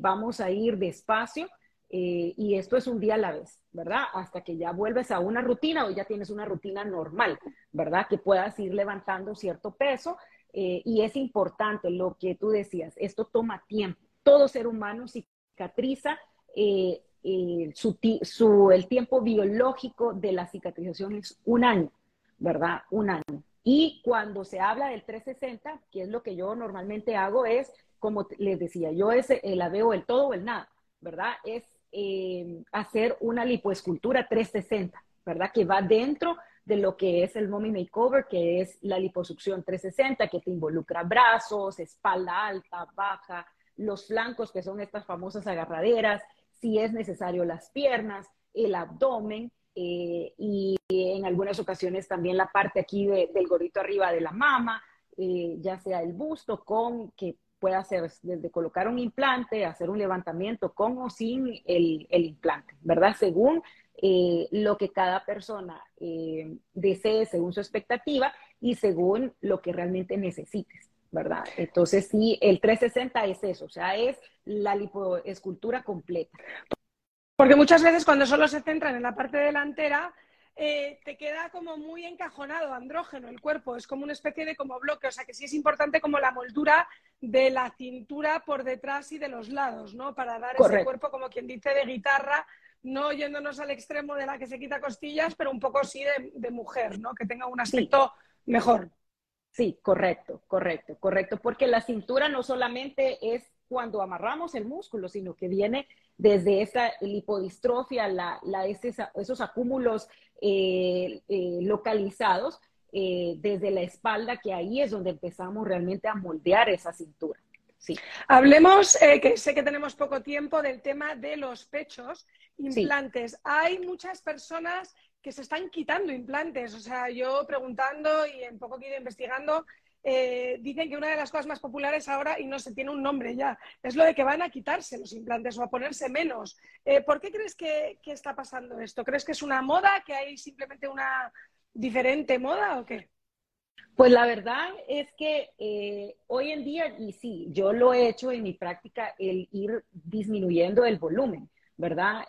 vamos a ir despacio eh, y esto es un día a la vez, ¿verdad? Hasta que ya vuelves a una rutina o ya tienes una rutina normal, ¿verdad? Que puedas ir levantando cierto peso. Eh, y es importante lo que tú decías, esto toma tiempo. Todo ser humano cicatriza. Eh, su, el tiempo biológico de la cicatrización es un año, ¿verdad? Un año. Y cuando se habla del 360, que es lo que yo normalmente hago, es, como les decía, yo es la veo el todo o el nada, ¿verdad? Es eh, hacer una lipoescultura 360, ¿verdad? Que va dentro de lo que es el mommy makeover, que es la liposucción 360, que te involucra brazos, espalda alta, baja, los flancos, que son estas famosas agarraderas, si es necesario las piernas, el abdomen, eh, y en algunas ocasiones también la parte aquí del gorrito arriba de la mama, eh, ya sea el busto con que puede hacer desde colocar un implante, hacer un levantamiento con o sin el, implante, ¿verdad? Según eh, lo que cada persona eh, desee, según su expectativa y según lo que realmente necesites, ¿verdad? Entonces, sí, el 360 es eso, o sea, es la lipoescultura completa. Porque muchas veces cuando solo se centran en la parte delantera, eh, te queda como muy encajonado, andrógeno el cuerpo, es como una especie de como bloque, o sea que sí es importante como la moldura de la cintura por detrás y de los lados, ¿no? Para dar ese cuerpo como quien dice de guitarra no yéndonos al extremo de la que se quita costillas, pero un poco sí de, mujer, ¿no? Que tenga un aspecto mejor. Sí, correcto, correcto, correcto, porque la cintura no solamente es cuando amarramos el músculo, sino que viene desde esa lipodistrofia, la, esos acúmulos eh, eh, localizados eh, desde la espalda, que ahí es donde empezamos realmente a moldear esa cintura. Sí. Hablemos, que sé que tenemos poco tiempo, del tema de los pechos, implantes. Hay muchas personas que se están quitando implantes. O sea, yo preguntando y en poco que he ido investigando, eh, dicen que una de las cosas más populares ahora, y no se tiene un nombre ya, es lo de que van a quitarse los implantes o a ponerse menos. Eh, ¿Por qué crees que, está pasando esto? ¿Crees que es una moda, que hay simplemente una diferente moda o qué? Pues la verdad es que eh, hoy en día, y sí, yo lo he hecho en mi práctica, el ir disminuyendo el volumen. ¿verdad?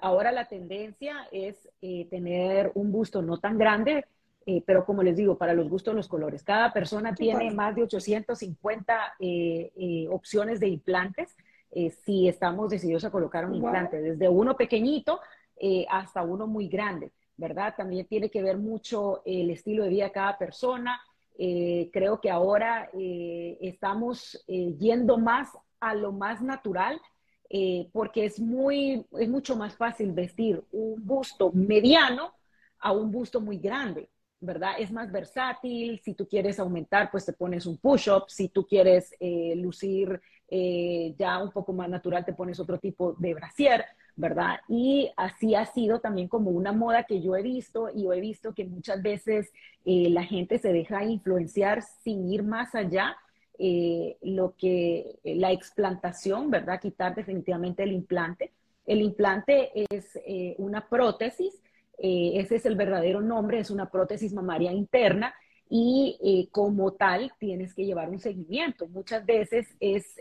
Ahora la tendencia es tener un busto no tan grande, eh, pero como les digo, para los gustos los colores. Cada persona tiene más de 850 opciones de implantes si estamos decididos a colocar un implante, desde uno pequeñito hasta uno muy grande, ¿verdad? También tiene que ver mucho el estilo de vida de cada persona. creo que ahora estamos yendo más a lo más natural eh, porque es, muy, es mucho más fácil vestir un busto mediano a un busto muy grande, ¿verdad? Es más versátil, si tú quieres aumentar, pues te pones un push-up, si tú quieres eh, lucir eh, ya un poco más natural, te pones otro tipo de brasier, ¿verdad? Y así ha sido también como una moda que yo he visto y yo he visto que muchas veces la gente se deja influenciar sin ir más allá eh, lo que eh, la explantación, ¿verdad? Quitar definitivamente el implante. El implante es eh, una prótesis, ese es el verdadero nombre, es una prótesis mamaria interna y como tal tienes que llevar un seguimiento. Muchas veces es,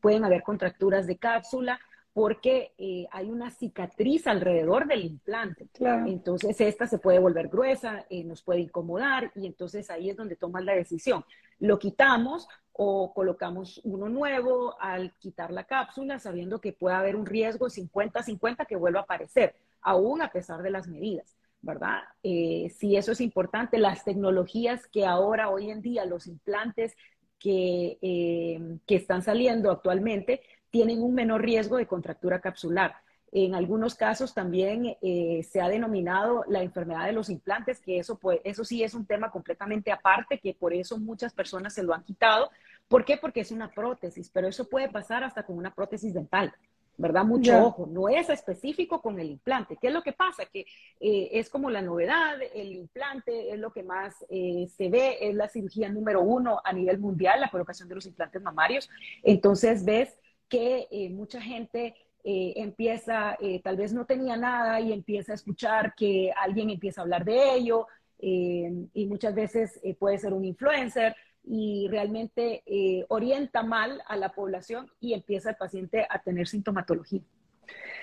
pueden haber contracturas de cápsula, porque hay una cicatriz alrededor del implante. Entonces, esta se puede volver gruesa, nos puede incomodar y entonces ahí es donde tomas la decisión lo quitamos o colocamos uno nuevo al quitar la cápsula, sabiendo que puede haber un riesgo 50-50 que vuelva a aparecer, aún a pesar de las medidas, ¿verdad? Eh, sí, eso es importante. Las tecnologías que ahora, hoy en día, los implantes que, eh, que están saliendo actualmente, tienen un menor riesgo de contractura capsular. En algunos casos también eh, se ha denominado la enfermedad de los implantes, que eso, pues, eso sí es un tema completamente aparte, que por eso muchas personas se lo han quitado. ¿Por qué? Porque es una prótesis, pero eso puede pasar hasta con una prótesis dental. ¿Verdad? Mucho ojo, no es específico con el implante. ¿Qué es lo que pasa? Que eh, es como la novedad, el implante es lo que más eh, se ve, es la cirugía número uno a nivel mundial, la colocación de los implantes mamarios. Entonces ves que mucha gente eh, empieza, eh, tal vez no tenía nada y empieza a escuchar que alguien empieza a hablar de ello eh, y muchas veces puede ser un influencer y realmente orienta mal a la población y empieza el paciente a tener sintomatología.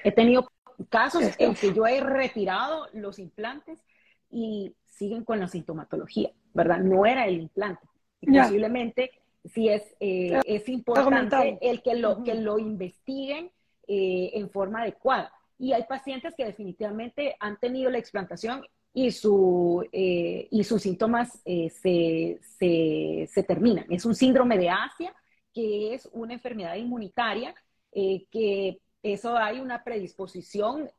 He tenido casos en que yo he retirado los implantes y siguen con la sintomatología, ¿verdad? No era el implante. posiblemente sí es, es importante el que lo, que lo investiguen eh, en forma adecuada. Y hay pacientes que definitivamente han tenido la explantación y, su, eh, y sus síntomas eh, se, se, se, terminan. Es un síndrome de Asia, que es una enfermedad inmunitaria, que eso hay una predisposición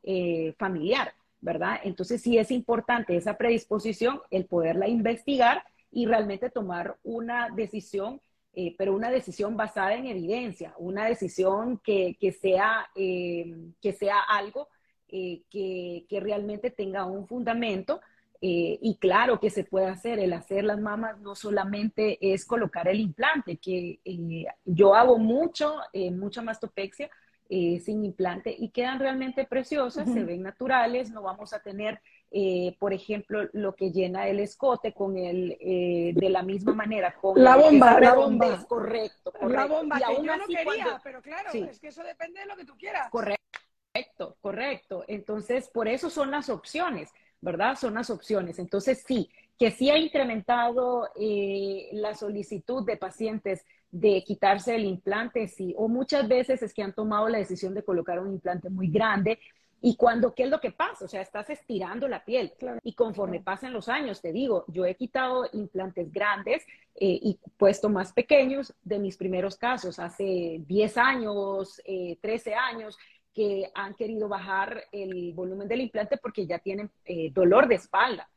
familiar, ¿verdad? Entonces sí es importante esa predisposición, el poderla investigar y realmente tomar una decisión eh, pero una decisión basada en evidencia, una decisión que, que sea, eh, que sea algo eh, que, que, realmente tenga un fundamento. y claro que se puede hacer, el hacer las mamas no solamente es colocar el implante, que yo hago mucho, mucha mastopexia, sin implante y quedan realmente preciosas, se ven naturales, no vamos a tener eh, por ejemplo, lo que llena el escote con el, eh, de la misma manera, con la bomba, la bomba. Es correcto, correcto. La bomba, que yo no quería, pero claro, es que eso depende de lo que tú quieras. Correcto, correcto. Entonces, por eso son las opciones, ¿verdad? Son las opciones. Entonces, sí, que sí ha incrementado eh, la solicitud de pacientes de quitarse el implante, sí, o muchas veces es que han tomado la decisión de colocar un implante muy grande Y cuando, ¿qué es lo que pasa? O sea, estás estirando la piel. Y conforme pasan los años, te digo, yo he quitado implantes grandes eh, y puesto más pequeños de mis primeros casos, hace 10 años, 13 eh, años, que han querido bajar el volumen del implante porque ya tienen eh, dolor de espalda.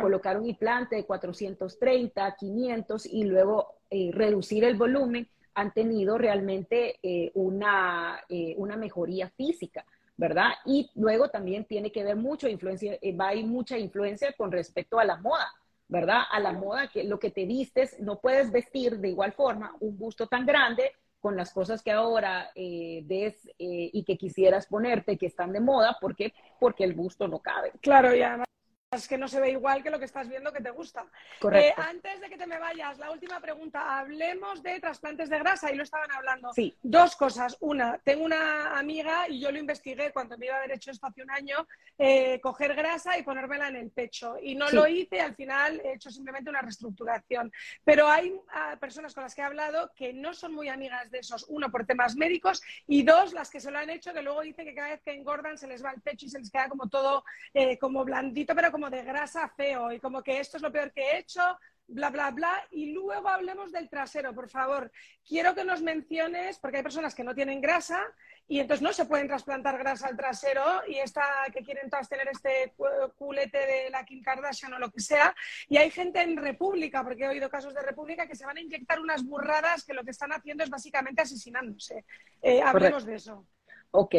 colocar un implante de 430, 500 y luego reducir el volumen han tenido realmente una, una mejoría física. ¿verdad? Y luego también tiene que ver mucho influencia, eh, va a ir mucha influencia con respecto a la moda, ¿verdad? A la moda, que lo que te vistes, no puedes vestir de igual forma un busto tan grande con las cosas que ahora eh, ves eh, y que quisieras ponerte que están de moda, ¿por qué? Porque el busto no cabe. Claro, y además es que no se ve igual que lo que estás viendo que te gusta. Correcto. Eh, antes de que te me vayas, la última pregunta. Hablemos de trasplantes de grasa y lo estaban hablando. Sí. Dos cosas. Una, tengo una amiga y yo lo investigué cuando me iba a haber hecho esto hace un año, eh, coger grasa y ponérmela en el pecho. Y no lo hice, al final he hecho simplemente una reestructuración. Pero hay ah, personas con las que he hablado que no son muy amigas de esos. Uno, por temas médicos y dos, las que se lo han hecho, que luego dicen que cada vez que engordan se les va el pecho y se les queda como todo eh, como blandito, pero como como de grasa feo y como que esto es lo peor que he hecho, bla, bla, bla. Y luego hablemos del trasero, por favor. Quiero que nos menciones, porque hay personas que no tienen grasa y entonces no se pueden trasplantar grasa al trasero y esta que quieren todas tener este culete de la Kim Kardashian o lo que sea. Y hay gente en República, porque he oído casos de República, que se van a inyectar unas burradas que lo que están haciendo es básicamente asesinándose. Eh, hablemos de eso. Ok.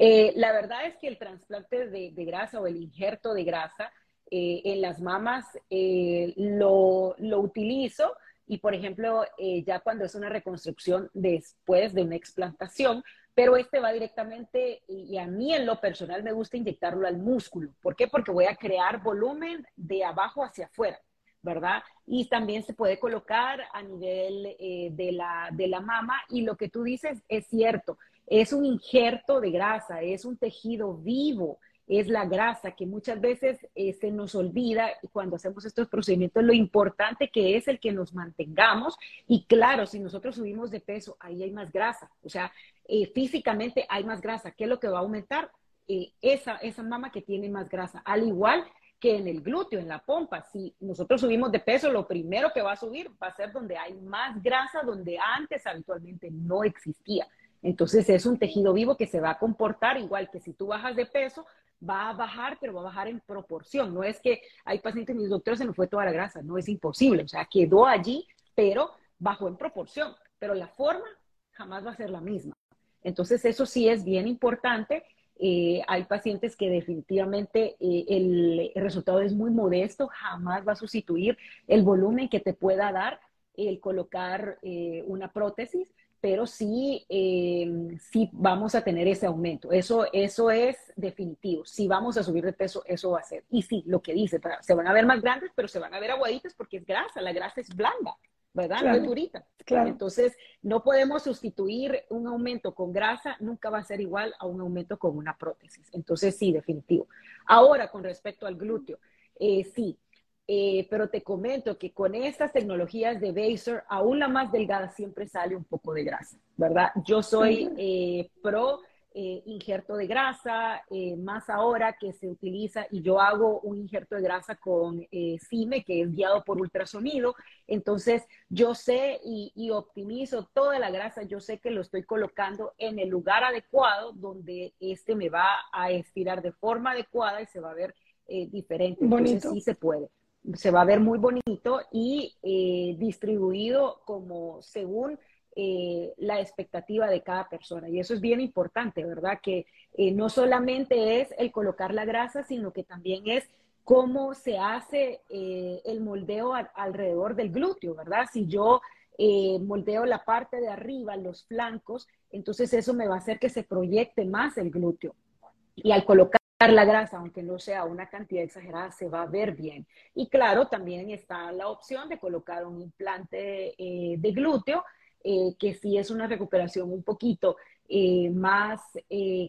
Eh, la verdad es que el trasplante de, grasa o el injerto de grasa eh, en las mamas eh, lo, utilizo y, por ejemplo, ya cuando es una reconstrucción después de una explantación, pero este va directamente, y a mí en lo personal me gusta inyectarlo al músculo. ¿Por qué? Porque voy a crear volumen de abajo hacia afuera. ¿verdad? Y también se puede colocar a nivel de, la, de la mama y lo que tú dices es cierto es un injerto de grasa, es un tejido vivo, es la grasa que muchas veces eh, se nos olvida cuando hacemos estos procedimientos, lo importante que es el que nos mantengamos. Y claro, si nosotros subimos de peso, ahí hay más grasa, o sea, eh, físicamente hay más grasa. ¿Qué es lo que va a aumentar? Eh, esa, esa mama que tiene más grasa, al igual que en el glúteo, en la pompa. Si nosotros subimos de peso, lo primero que va a subir va a ser donde hay más grasa, donde antes habitualmente no existía. Entonces es un tejido vivo que se va a comportar igual que si tú bajas de peso, va a bajar, pero va a bajar en proporción. No es que hay pacientes, mis doctores, se nos fue toda la grasa, no es imposible. O sea, quedó allí, pero bajó en proporción. Pero la forma jamás va a ser la misma. Entonces eso sí es bien importante. Eh, hay pacientes que definitivamente eh, el, resultado es muy modesto, jamás va a sustituir el volumen que te pueda dar el colocar eh, una prótesis pero sí, eh, sí vamos a tener ese aumento. Eso, eso es definitivo. Si vamos a subir de peso, eso va a ser. Y sí, lo que dice, se van a ver más grandes, pero se van a ver aguaditas porque es grasa, la grasa es blanda, ¿verdad? no es durita. Claro. Entonces, no podemos sustituir un aumento con grasa, nunca va a ser igual a un aumento con una prótesis. Entonces, sí, definitivo. Ahora, con respecto al glúteo, eh, sí, eh, pero te comento que con estas tecnologías de Baser, aún la más delgada siempre sale un poco de grasa, ¿verdad? Yo soy eh, pro eh, injerto de grasa, más ahora que se utiliza, y yo hago un injerto de grasa con CIME, que es guiado por ultrasonido, entonces yo sé y, y optimizo toda la grasa, yo sé que lo estoy colocando en el lugar adecuado donde este me va a estirar de forma adecuada y se va a ver diferente. Entonces sí se puede se va a ver muy bonito y eh, distribuido como según eh, la expectativa de cada persona. Y eso es bien importante, ¿verdad? Que eh, no solamente es el colocar la grasa, sino que también es cómo se hace el moldeo alrededor del glúteo, ¿verdad? Si yo moldeo la parte de arriba, los flancos, entonces eso me va a hacer que se proyecte más el glúteo. Y al colocar la grasa, aunque no sea una cantidad exagerada, se va a ver bien. Y claro, también está la opción de colocar un implante eh, de glúteo, eh, que sí es una recuperación un poquito eh, más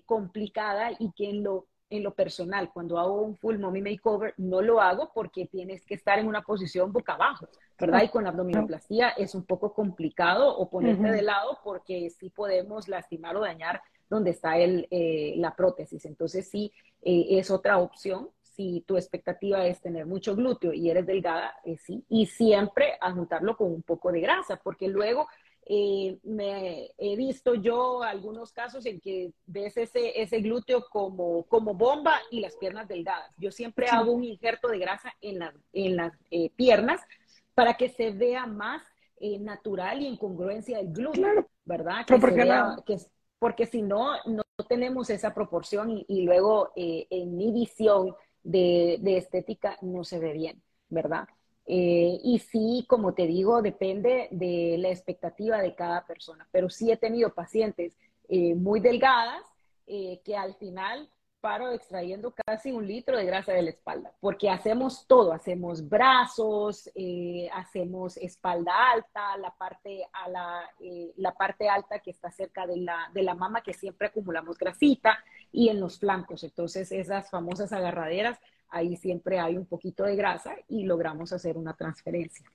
complicada y que en lo en lo personal, cuando hago un full mommy makeover, no lo hago porque tienes que estar en una posición boca abajo, ¿verdad? Y con la abdominoplastía es un poco complicado o ponerte de lado porque sí podemos lastimar o dañar donde está el, eh, la prótesis. Entonces sí, eh, es otra opción. Si tu expectativa es tener mucho glúteo y eres delgada, eh, sí. Y siempre juntarlo con un poco de grasa, porque luego me he visto yo algunos casos en que ves ese, ese glúteo como, como bomba y las piernas delgadas. Yo siempre hago un injerto de grasa en, en las piernas para que se vea más natural y en congruencia del glúteo, ¿verdad? Que que, porque si no, no tenemos esa proporción y, luego en mi visión de, de estética no se ve bien, ¿verdad? Eh, y sí, como te digo, depende de la expectativa de cada persona. Pero sí he tenido pacientes eh, muy delgadas eh, que al final paro extrayendo casi un litro de grasa de la espalda, porque hacemos todo, hacemos brazos, hacemos espalda alta, la parte, a la, la, parte alta que está cerca de la, de la mama, que siempre acumulamos grasita, y en los flancos. Entonces, esas famosas agarraderas ahí siempre hay un poquito de grasa y logramos hacer una transferencia.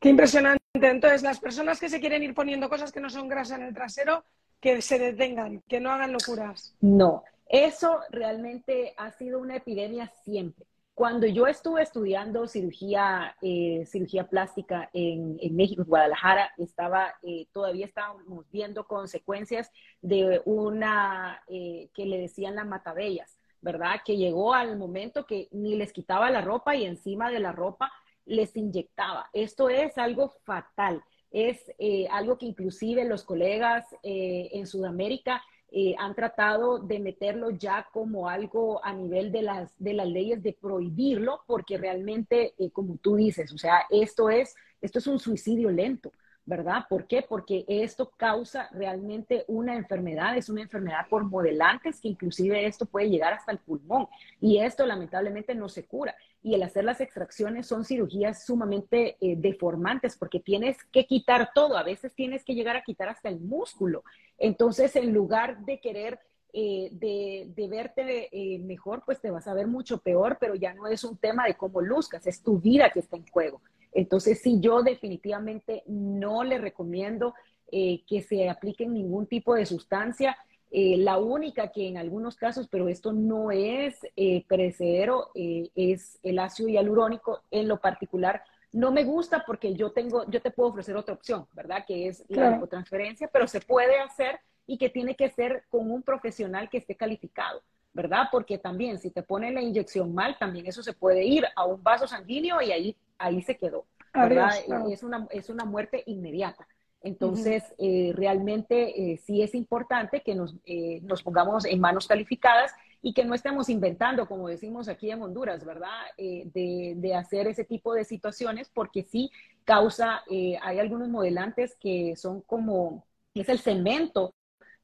Qué impresionante. Entonces, las personas que se quieren ir poniendo cosas que no son grasa en el trasero, que se detengan, que no hagan locuras. No, eso realmente ha sido una epidemia siempre. Cuando yo estuve estudiando cirugía, eh, cirugía plástica en, México, en Guadalajara, estaba, eh, todavía estábamos viendo consecuencias de una eh, que le decían la matabellas. ¿verdad? Que llegó al momento que ni les quitaba la ropa y encima de la ropa les inyectaba. Esto es algo fatal. Es algo que inclusive los colegas en Sudamérica eh, han tratado de meterlo ya como algo a nivel de las, de las leyes de prohibirlo, porque realmente, como tú dices, o sea, esto es, esto es un suicidio lento. ¿verdad? ¿Por qué? Porque esto causa realmente una enfermedad, es una enfermedad por modelantes que inclusive esto puede llegar hasta el pulmón y esto lamentablemente no se cura. Y el hacer las extracciones son cirugías sumamente eh, deformantes porque tienes que quitar todo, a veces tienes que llegar a quitar hasta el músculo. Entonces, en lugar de querer eh, de, verte eh, mejor, pues te vas a ver mucho peor, pero ya no es un tema de cómo luzcas, es tu vida que está en juego. Entonces, sí, yo definitivamente no le recomiendo que se aplique ningún tipo de sustancia. Eh, la única que en algunos casos, pero esto no es eh, perecedero, es el ácido hialurónico. En lo particular, no me gusta porque yo tengo, yo te puedo ofrecer otra opción, ¿verdad? Que es la transferencia, pero se puede hacer y que tiene que ser con un profesional que esté calificado. ¿verdad? Porque también si te ponen la inyección mal, también eso se puede ir a un vaso sanguíneo y ahí ahí se quedó, ¿verdad? es, una, es una muerte inmediata. Entonces, eh, realmente eh, sí es importante que nos, eh, nos, pongamos en manos calificadas y que no estemos inventando, como decimos aquí en Honduras, ¿verdad? De, de, hacer ese tipo de situaciones, porque sí causa, hay algunos modelantes que son como, es el cemento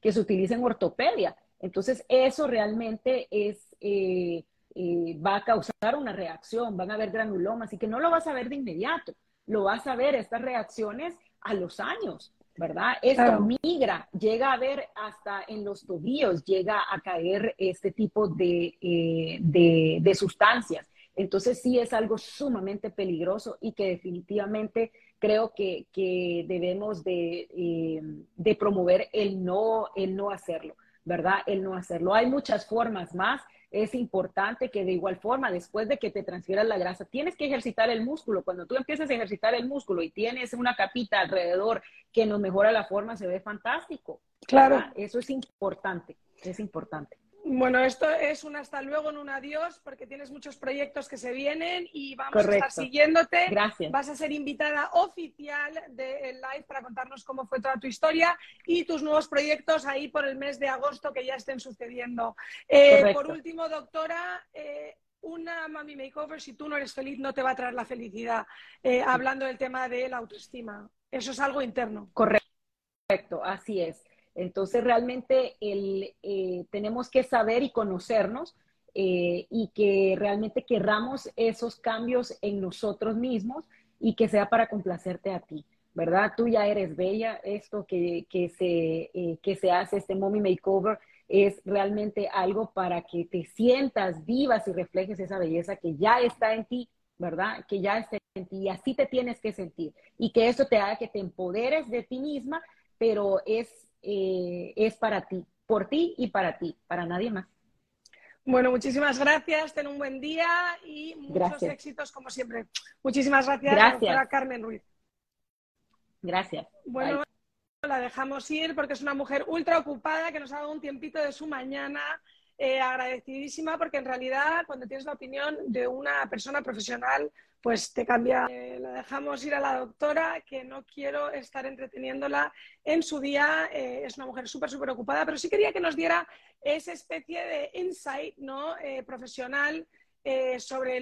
que se utiliza en ortopedia. Entonces, eso realmente es va a causar una reacción, van a haber granulomas, así que no lo vas a ver de inmediato, lo vas a ver estas reacciones a los años, ¿verdad? Esto migra, llega a ver hasta en los tobillos, llega a caer este tipo de, eh, de, sustancias. Entonces sí es algo sumamente peligroso y que definitivamente creo que, que debemos de, eh, de, promover el no, el no hacerlo, ¿verdad? El no hacerlo. Hay muchas formas más es importante que de igual forma, después de que te transfieras la grasa, tienes que ejercitar el músculo. Cuando tú empiezas a ejercitar el músculo y tienes una capita alrededor que nos mejora la forma, se ve fantástico. Claro. Eso es importante, es importante. Bueno, esto es un hasta luego, no un adiós, porque tienes muchos proyectos que se vienen y vamos a estar siguiéndote. Gracias. Vas a ser invitada oficial del live para contarnos cómo fue toda tu historia y tus nuevos proyectos ahí por el mes de agosto que ya estén sucediendo. Eh, por último, doctora, eh, una mami makeover, si tú no eres feliz, no te va a traer la felicidad. Eh, hablando del tema de la autoestima. Eso es algo interno. Correcto, así es. Entonces, realmente eh, tenemos que saber y conocernos eh, y que realmente querramos esos cambios en nosotros mismos y que sea para complacerte a ti, ¿verdad? Tú ya eres bella, esto que, se, eh, que se hace, este mommy makeover, es realmente algo para que te sientas vivas y reflejes esa belleza que ya está en ti, ¿verdad? Que ya está en ti y así te tienes que sentir y que eso te haga que te empoderes de ti misma, pero es, eh, es para ti, por ti y para ti, para nadie más. Bueno, muchísimas gracias, ten un buen día y muchos éxitos como siempre. Muchísimas gracias, gracias. Carmen Ruiz. Gracias. Bueno, la dejamos ir porque es una mujer ultra ocupada que nos ha dado un tiempito de su mañana. Eh, agradecidísima porque en realidad cuando tienes la opinión de una persona profesional pues te cambia. Eh, la dejamos ir a la doctora, que no quiero estar entreteniéndola en su día. Eh, es una mujer súper, súper ocupada, pero sí quería que nos diera esa especie de insight ¿no? Eh, profesional eh, sobre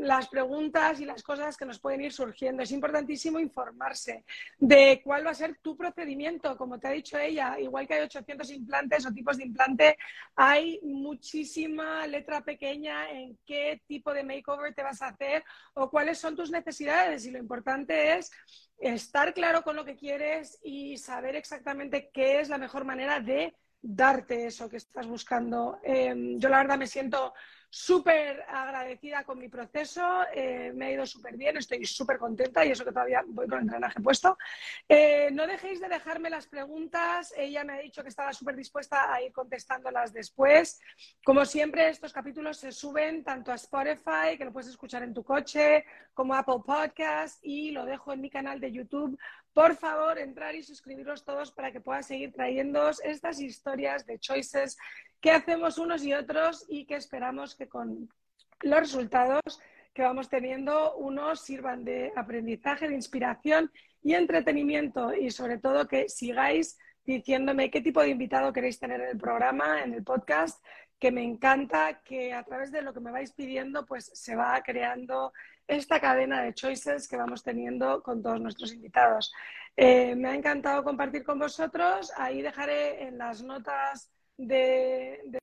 las preguntas y las cosas que nos pueden ir surgiendo. Es importantísimo informarse de cuál va a ser tu procedimiento. Como te ha dicho ella, igual que hay 800 implantes o tipos de implante, hay muchísima letra pequeña en qué tipo de makeover te vas a hacer o cuáles son tus necesidades. Y lo importante es estar claro con lo que quieres y saber exactamente qué es la mejor manera de darte eso que estás buscando. Em, yo la verdad me siento súper agradecida con mi proceso, eh, me ha ido súper bien, estoy súper contenta y eso que todavía voy con el drenaje puesto. Eh, no dejéis de dejarme las preguntas, ella me ha dicho que estaba súper dispuesta a ir contestándolas después. Como siempre, estos capítulos se suben tanto a Spotify, que lo puedes escuchar en tu coche, como a Apple Podcast y lo dejo en mi canal de YouTube. Por favor, entrar y suscribiros todos para que pueda seguir trayéndoos estas historias de choices qué hacemos unos y otros y que esperamos que con los resultados que vamos teniendo unos sirvan de aprendizaje, de inspiración y entretenimiento y sobre todo que sigáis diciéndome qué tipo de invitado queréis tener en el programa, en el podcast, que me encanta que a través de lo que me vais pidiendo pues se va creando esta cadena de choices que vamos teniendo con todos nuestros invitados. Eh, me ha encantado compartir con vosotros, ahí dejaré en las notas del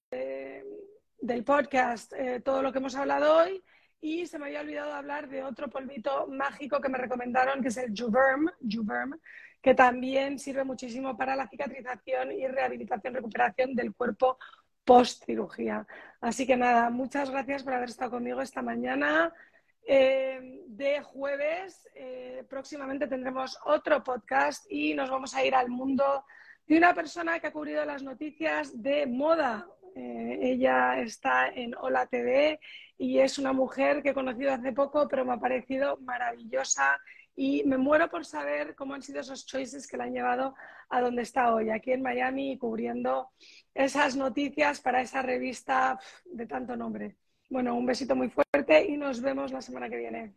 podcast eh, todo lo que hemos hablado hoy y se me había olvidado hablar de otro polvito mágico que me recomendaron, que es el Juverm, Juverm que también sirve muchísimo para la cicatrización y rehabilitación, recuperación del cuerpo post cirugía. Así que nada, muchas gracias por haber estado conmigo esta mañana. Eh, de jueves, eh, próximamente tendremos otro podcast y nos vamos a ir al mundo de una persona que ha cubrido las noticias de moda. Eh, ella está en Hola TV y es una mujer que he conocido hace poco, pero me ha parecido maravillosa y me muero por saber cómo han sido esos choices que la han llevado a donde está hoy, aquí en Miami, cubriendo esas noticias para esa revista de tanto nombre. Bueno, un besito muy fuerte y nos vemos la semana que viene.